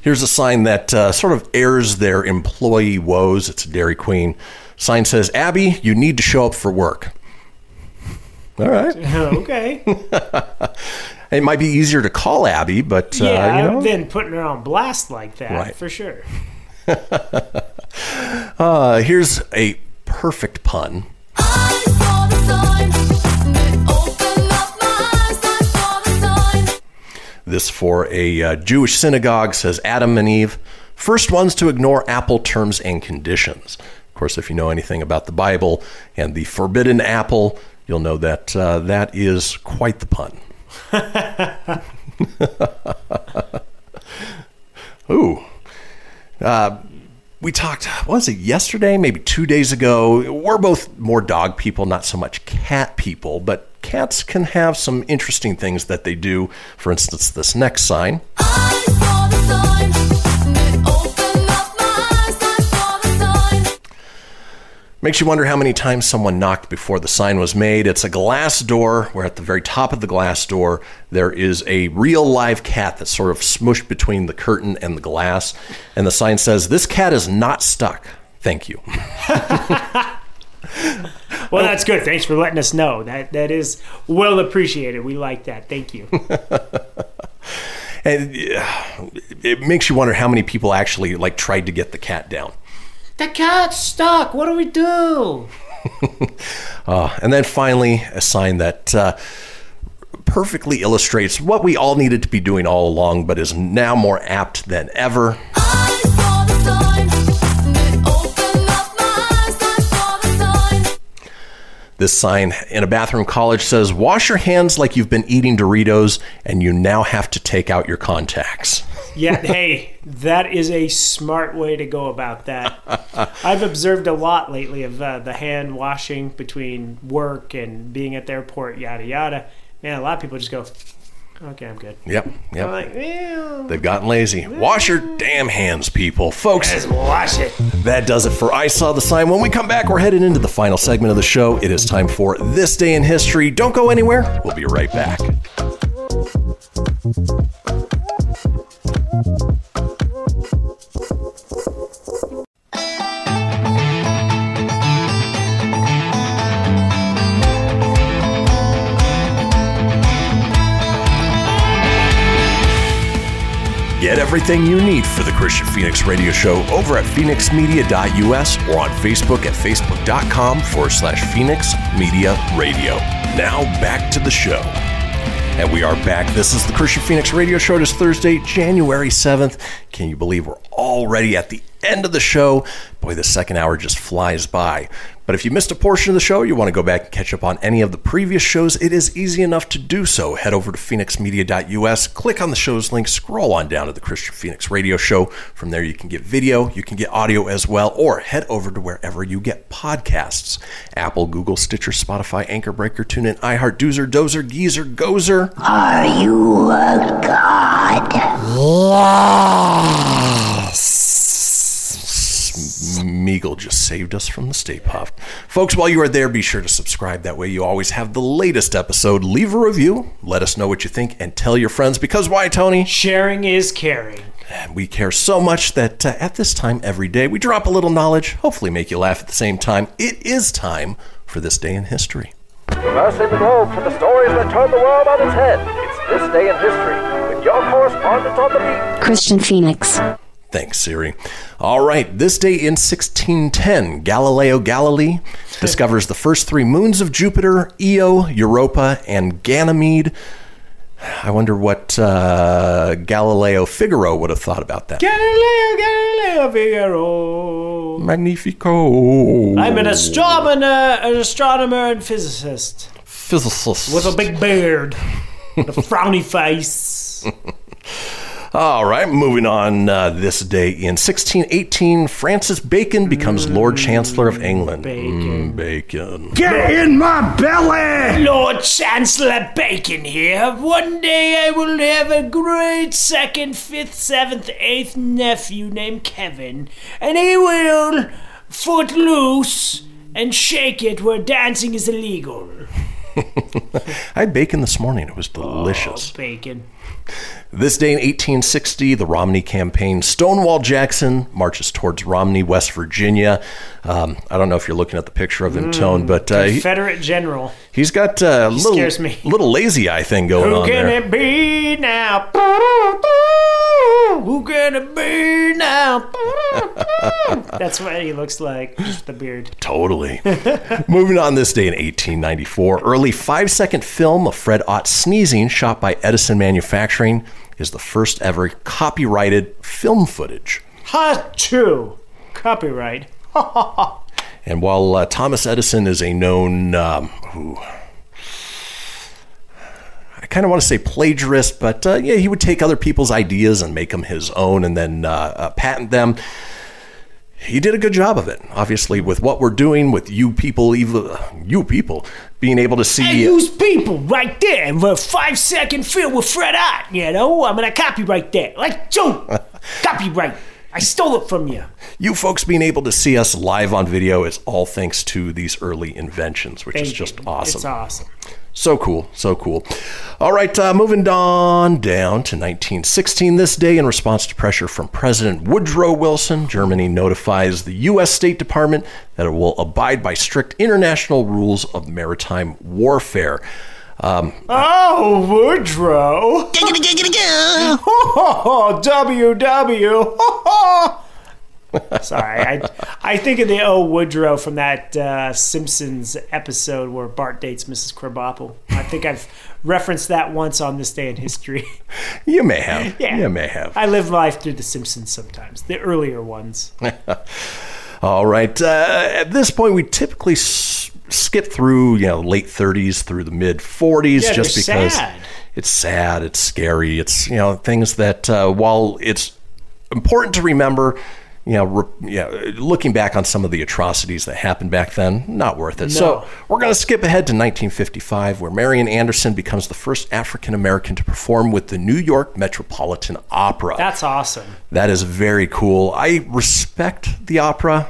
Here's a sign that uh, sort of airs their employee woes. It's a Dairy Queen. Sign says, Abby, you need to show up for work. All right. okay. It might be easier to call Abby, but uh, yeah, you know, then putting her on blast like that Right. for sure. uh, here's a perfect pun. This for a uh, Jewish synagogue says Adam and Eve, first ones to ignore apple terms and conditions. Of course, if you know anything about the Bible and the forbidden apple, you'll know that uh, that is quite the pun. Ooh. Uh, we talked, what was it, yesterday, maybe two days ago? We're both more dog people, not so much cat people, but cats can have some interesting things that they do. For instance, this next sign. Makes you wonder how many times someone knocked before the sign was made. It's a glass door where at the very top of the glass door there is a real live cat that's sort of smushed between the curtain and the glass. And the sign says, This cat is not stuck. Thank you. Well, that's good. Thanks for letting us know. That that is well appreciated. We like that. Thank you. And it makes you wonder how many people actually like tried to get the cat down. The cat's stuck. What do we do? Uh, and then finally, a sign that uh, perfectly illustrates what we all needed to be doing all along, but is now more apt than ever. This sign in a bathroom college says, Wash your hands like you've been eating Doritos, and you now have to take out your contacts. Yeah, hey, that is a smart way to go about that. I've observed a lot lately of uh, the hand washing between work and being at the airport, yada yada. Man, a lot of people just go, "Okay, I'm good." Yep, I'm yep. like, well, They've gotten lazy. Wash your damn hands, people. Folks, just wash it. that does it for I Saw the Sign. When we come back, we're headed into the final segment of the show. It is time for This Day in History. Don't go anywhere. We'll be right back. Get everything you need for the Kristian Fenix Radio Show over at fenixmedia.us or on Facebook at facebook.com forward slash Fenix Media Radio. Now back to the show. And we are back. This is the Kristian Fenix Radio Show. It is Thursday, January 7th. Can you believe we're already at the end of the show? Boy, the second hour just flies by. But if you missed a portion of the show, you want to go back and catch up on any of the previous shows, it is easy enough to do so. Head over to fenixmedia.us, click on the show's link, scroll on down to the Kristian Fenix Radio Show. From there, you can get video, you can get audio as well, or head over to wherever you get podcasts Apple, Google, Stitcher, Spotify, Anchor Breaker, TuneIn, iHeart, Doozer, Dozer, Geezer, Gozer. Are you a god? Meagle just saved us from the Stay Puft. Folks, while you are there, be sure to subscribe. That way, you always have the latest episode. Leave a review, let us know what you think, and tell your friends. Because why, Tony? Sharing is caring. And we care so much that uh, at this time every day, we drop a little knowledge, hopefully make you laugh at the same time. It is time for this day in history. Traversing the globe for the stories that turn the world on its head. It's this day in history with your correspondent on the beat. Kristian Fenix. Thanks, Siri. All right, this day in 1610, Galileo Galilei discovers the first three moons of Jupiter Io, Europa, and Ganymede. I wonder what uh, Galileo Figaro would have thought about that. Galileo, Galileo, Figaro. Magnifico. I'm an astronomer, an astronomer and physicist physicist with a big beard, and a frowny face. All right, moving on. Uh, this day in 1618, Francis Bacon becomes Lord Chancellor of England. Bacon. bacon. Get in my belly! Lord Chancellor Bacon here. One day I will have a great second, fifth, seventh, eighth nephew named Kevin, and he will foot loose and shake it where dancing is illegal. I had bacon this morning. It was delicious. Oh, bacon. This day in 1860, the Romney campaign, Stonewall Jackson marches towards Romney, West Virginia. Um, I don't know if you're looking at the picture of him, Tone, but uh, he, Confederate general. he's got uh, a little, little lazy eye thing going Who on can there. it be now? Who can it be now? That's what he looks like, just the beard. Totally. Moving on this day in 1894, early five second film of Fred Ott sneezing shot by Edison Manufacturing is the first ever copyrighted film footage. Ha! True. Copyright. And while uh, Thomas Edison is a known, um, ooh, I kind of want to say plagiarist, but uh, yeah, he would take other people's ideas and make them his own and then uh, uh, patent them. He did a good job of it. Obviously, with what we're doing, with you people, even you people, being able to see. Hey, use people right there. The five second film with Fred Ott. You know, I'm gonna copyright that. Like, Joe, copyright. I stole it from you. You folks being able to see us live on video is all thanks to these early inventions, which is just you. awesome. It's awesome. So cool, so cool. All right, uh, moving on down to 1916. This day, in response to pressure from President Woodrow Wilson, Germany notifies the U.S. State Department that it will abide by strict international rules of maritime warfare. Um, Oh, Woodrow. WW. Sorry, I I think of the O Woodrow from that uh, Simpsons episode where Bart dates Mrs. Krabappel. I think I've referenced that once on this day in history. you may have. Yeah. You may have. I live life through the Simpsons sometimes, the earlier ones. All right. Uh, at this point, we typically s- skip through, you know, late 30s through the mid 40s, Yeah, just because sad. it's sad, it's scary, it's you know things that uh, while it's important to remember. You know, re- you know, looking back on some of the atrocities that happened back then, not worth it. So we're going to skip ahead to 1955, where Marian Anderson becomes the first African American to perform with the New York Metropolitan Opera. That's awesome. That is very cool. I respect the opera.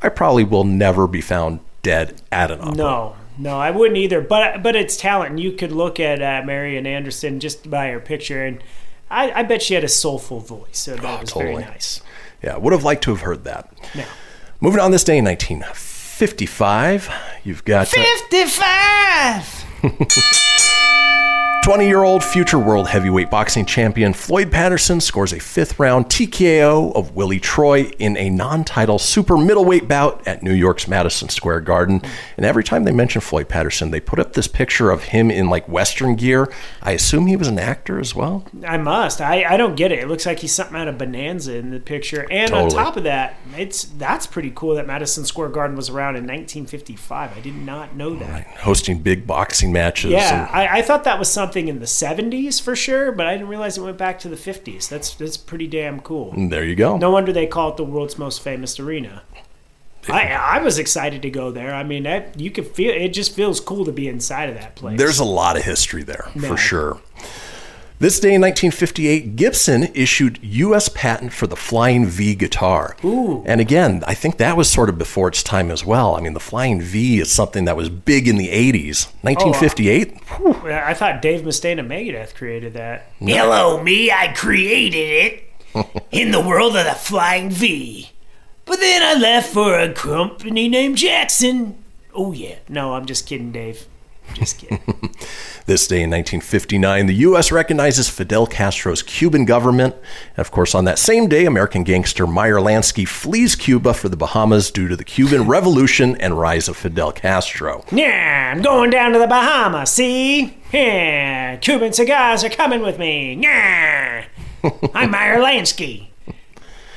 I probably will never be found dead at an opera. No, no, I wouldn't either. But but it's talent. And you could look at uh, Marian Anderson just by her picture, and I, I bet she had a soulful voice. So that was totally. very nice. Yeah, would have liked to have heard that. Now, Moving on this day in 1955, you've got uh, fifty-five. 20 year old future world heavyweight boxing champion Floyd Patterson scores a fifth round TKO of Willie Troy in a non title super middleweight bout at New York's Madison Square Garden. And every time they mention Floyd Patterson, they put up this picture of him in like Western gear. I assume he was an actor as well. I must. I, I don't get it. It looks like he's something out of Bonanza in the picture. And Totally. on top of that, it's that's pretty cool that Madison Square Garden was around in 1955. I did not know that. Hosting big boxing matches. Yeah, and- I, I thought that was something in the 70s for sure, but I didn't realize it went back to the 50s. That's that's pretty damn cool. there you go. No wonder they call it the world's most famous arena. I I was excited to go there. I mean, that, you could feel it. Just feels cool to be inside of that place. There's a lot of history there, for sure. This day in 1958, Gibson issued U.S. patent for the Flying V guitar. Ooh. And again, I think that was sort of before its time as well. I mean, the Flying V is something that was big in the 80s. 1958? Yeah, I thought Dave Mustaine of Megadeth created that. No. Hello, me. I created it in the world of the Flying V. But then I left for a company named Jackson. Oh yeah. No, I'm just kidding, Dave. Just kidding. This day in 1959, the U.S. recognizes Fidel Castro's Cuban government. And of course, on that same day, American gangster Meyer Lansky flees Cuba for the Bahamas due to the Cuban Revolution and rise of Fidel Castro. yeah, I'm going down to the Bahamas. See? Yeah, Cuban cigars are coming with me. Yeah. I'm Meyer Lansky.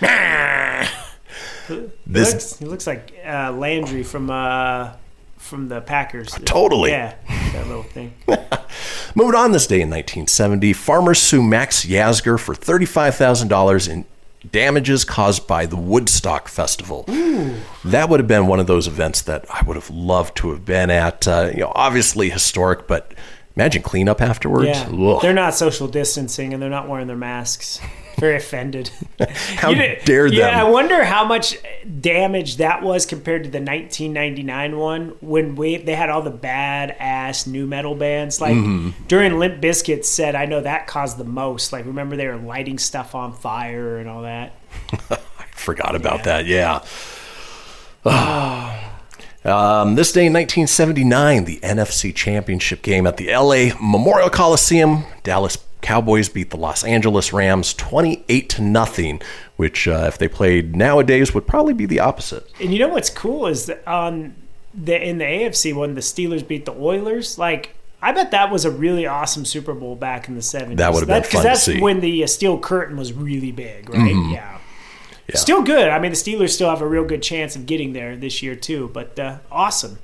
Yeah. This- he, looks, he looks like uh, Landry from uh, from the Packers. Totally. Yeah, that little thing. Moving on this day in 1970, farmers sue Max Yasgur for $35,000 in damages caused by the Woodstock Festival. That would have been one of those events that I would have loved to have been at. Uh, you know, obviously historic, but imagine cleanup afterwards. Yeah, Ugh. they're not social distancing and they're not wearing their masks. Very offended. How You dare them? Yeah, I wonder how much damage that was compared to the 1999 one when we they had all the bad ass new metal bands. Like Mhm. during Limp Bizkit said, I know that caused the most. Like remember they were lighting stuff on fire and all that. I forgot about that, yeah. um, this day in 1979, the NFC Championship game at the LA Memorial Coliseum, Dallas Cowboys beat the Los Angeles Rams 28 to nothing, which uh, if they played nowadays would probably be the opposite. And you know what's cool is that on the in the AFC when the Steelers beat the Oilers, like I bet that was a really awesome Super Bowl back in the 70s. That would have been That- fun to that's see. when the uh, steel curtain was really big, right? Mhm. Yeah. Still good. I mean, the Steelers still have a real good chance of getting there this year too. But uh, awesome.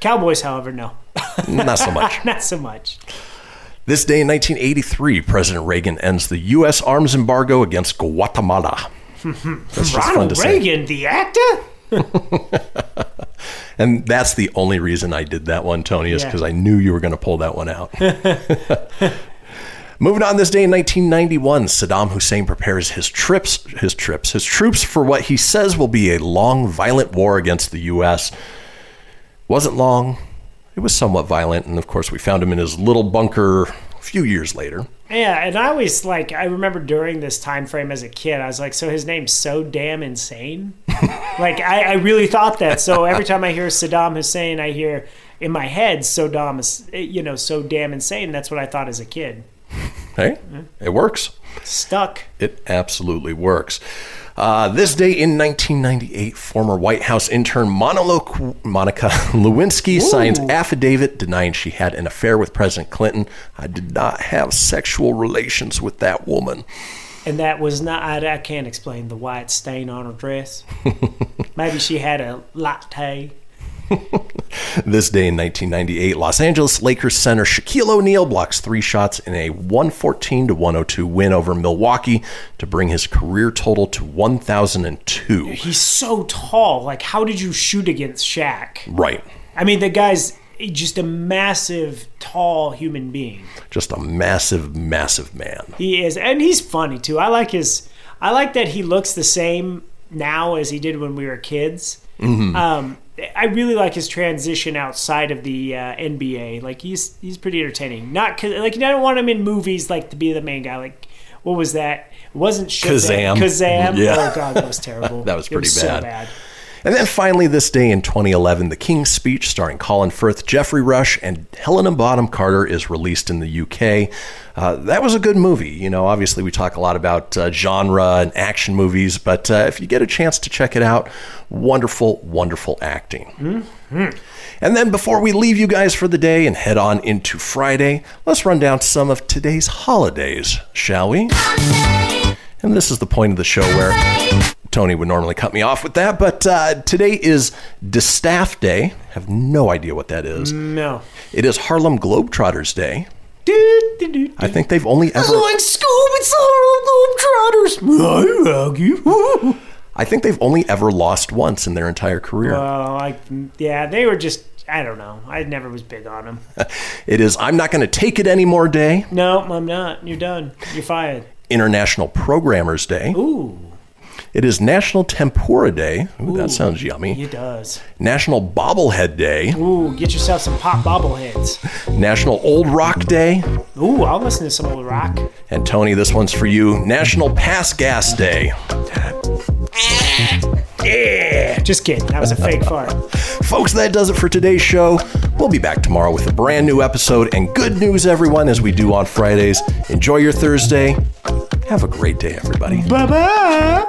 Cowboys, however, no, Not so much. not so much. This day in 1983, President Reagan ends the U.S. arms embargo against Guatemala. That's Ronald to say. Reagan, the actor. And that's the only reason I did that one, Tony, is Yeah. because I knew you were going to pull that one out. Moving on this day in 1991, Saddam Hussein prepares his trips, his trips, his troops for what he says will be a long, violent war against the U.S. Wasn't long. It was somewhat violent, and of course, we found him in his little bunker a few years later. Yeah, and I always like I remember during this time frame as a kid, I was like, so his name's so damn insane. like I, I really thought that. So every time I hear Saddam Hussein, I hear in my head Saddam is you know so damn insane. That's what I thought as a kid. Hey, it works. Stuck. It absolutely works. Uh, this day in 1998, former White House intern Monolo- Monica Lewinsky signs affidavit denying she had an affair with President Clinton. I did not have sexual relations with that woman. And that was not. I, I can't explain the white stain on her dress. Maybe she had a latte. This day in 1998, Los Angeles Lakers center Shaquille O'Neal blocks three shots in a 114 to 102 win over Milwaukee to bring his career total to 1,002. He's so tall. Like, how did you shoot against Shaq? Right. I mean, the guy's just a massive, tall human being. Just a massive, massive man. He is, and he's funny too. I like his. I like that he looks the same now as he did when we were kids. Mhm. Um, I really like his transition outside of the uh, NBA. Like he's he's pretty entertaining. Not like I don't want him in movies like to be the main guy. Like what was that? It wasn't Shazam. Kazam. Kazam. Yeah. Oh god, that was terrible. That was pretty so bad. bad. And then finally, this day in 2011, The King's Speech, starring Colin Firth, Geoffrey Rush, and Helena Bonham Carter, is released in the UK. Uh, that was a good movie. You know, obviously, we talk a lot about uh, genre and action movies, but uh, if you get a chance to check it out, wonderful, wonderful acting. And then before we leave you guys for the day and head on into Friday, let's run down some of today's holidays, shall we? And this is the point of the show where Tony would normally cut me off with that, but uh, today is Distaff Day. Have no idea what that is. No. It is Harlem Globetrotters Day. I think they've only ever. Like Scoob, it's the Harlem Globetrotters. I think they've only ever lost once in their entire career. Well, like yeah, they were just. I don't know. I never was big on them. It is I'm not going to take it anymore day. No, I'm not. You're done. You're fired. International Programmers Day. Ooh. It is National Tempura Day. Ooh, Ooh. that sounds yummy. It does. National Bobblehead Day. Ooh, get yourself some pop bobbleheads. National Old Rock Day. Ooh, I'll listen to some old rock. And Tony, this one's for you. National Pass Gas Day. Yeah. Just kidding. That was a fake fart. Folks, that does it for today's show. We'll be back tomorrow with a brand new episode and good news, everyone, as we do on Fridays. Enjoy your Thursday. Have a great day, everybody. Bye bye.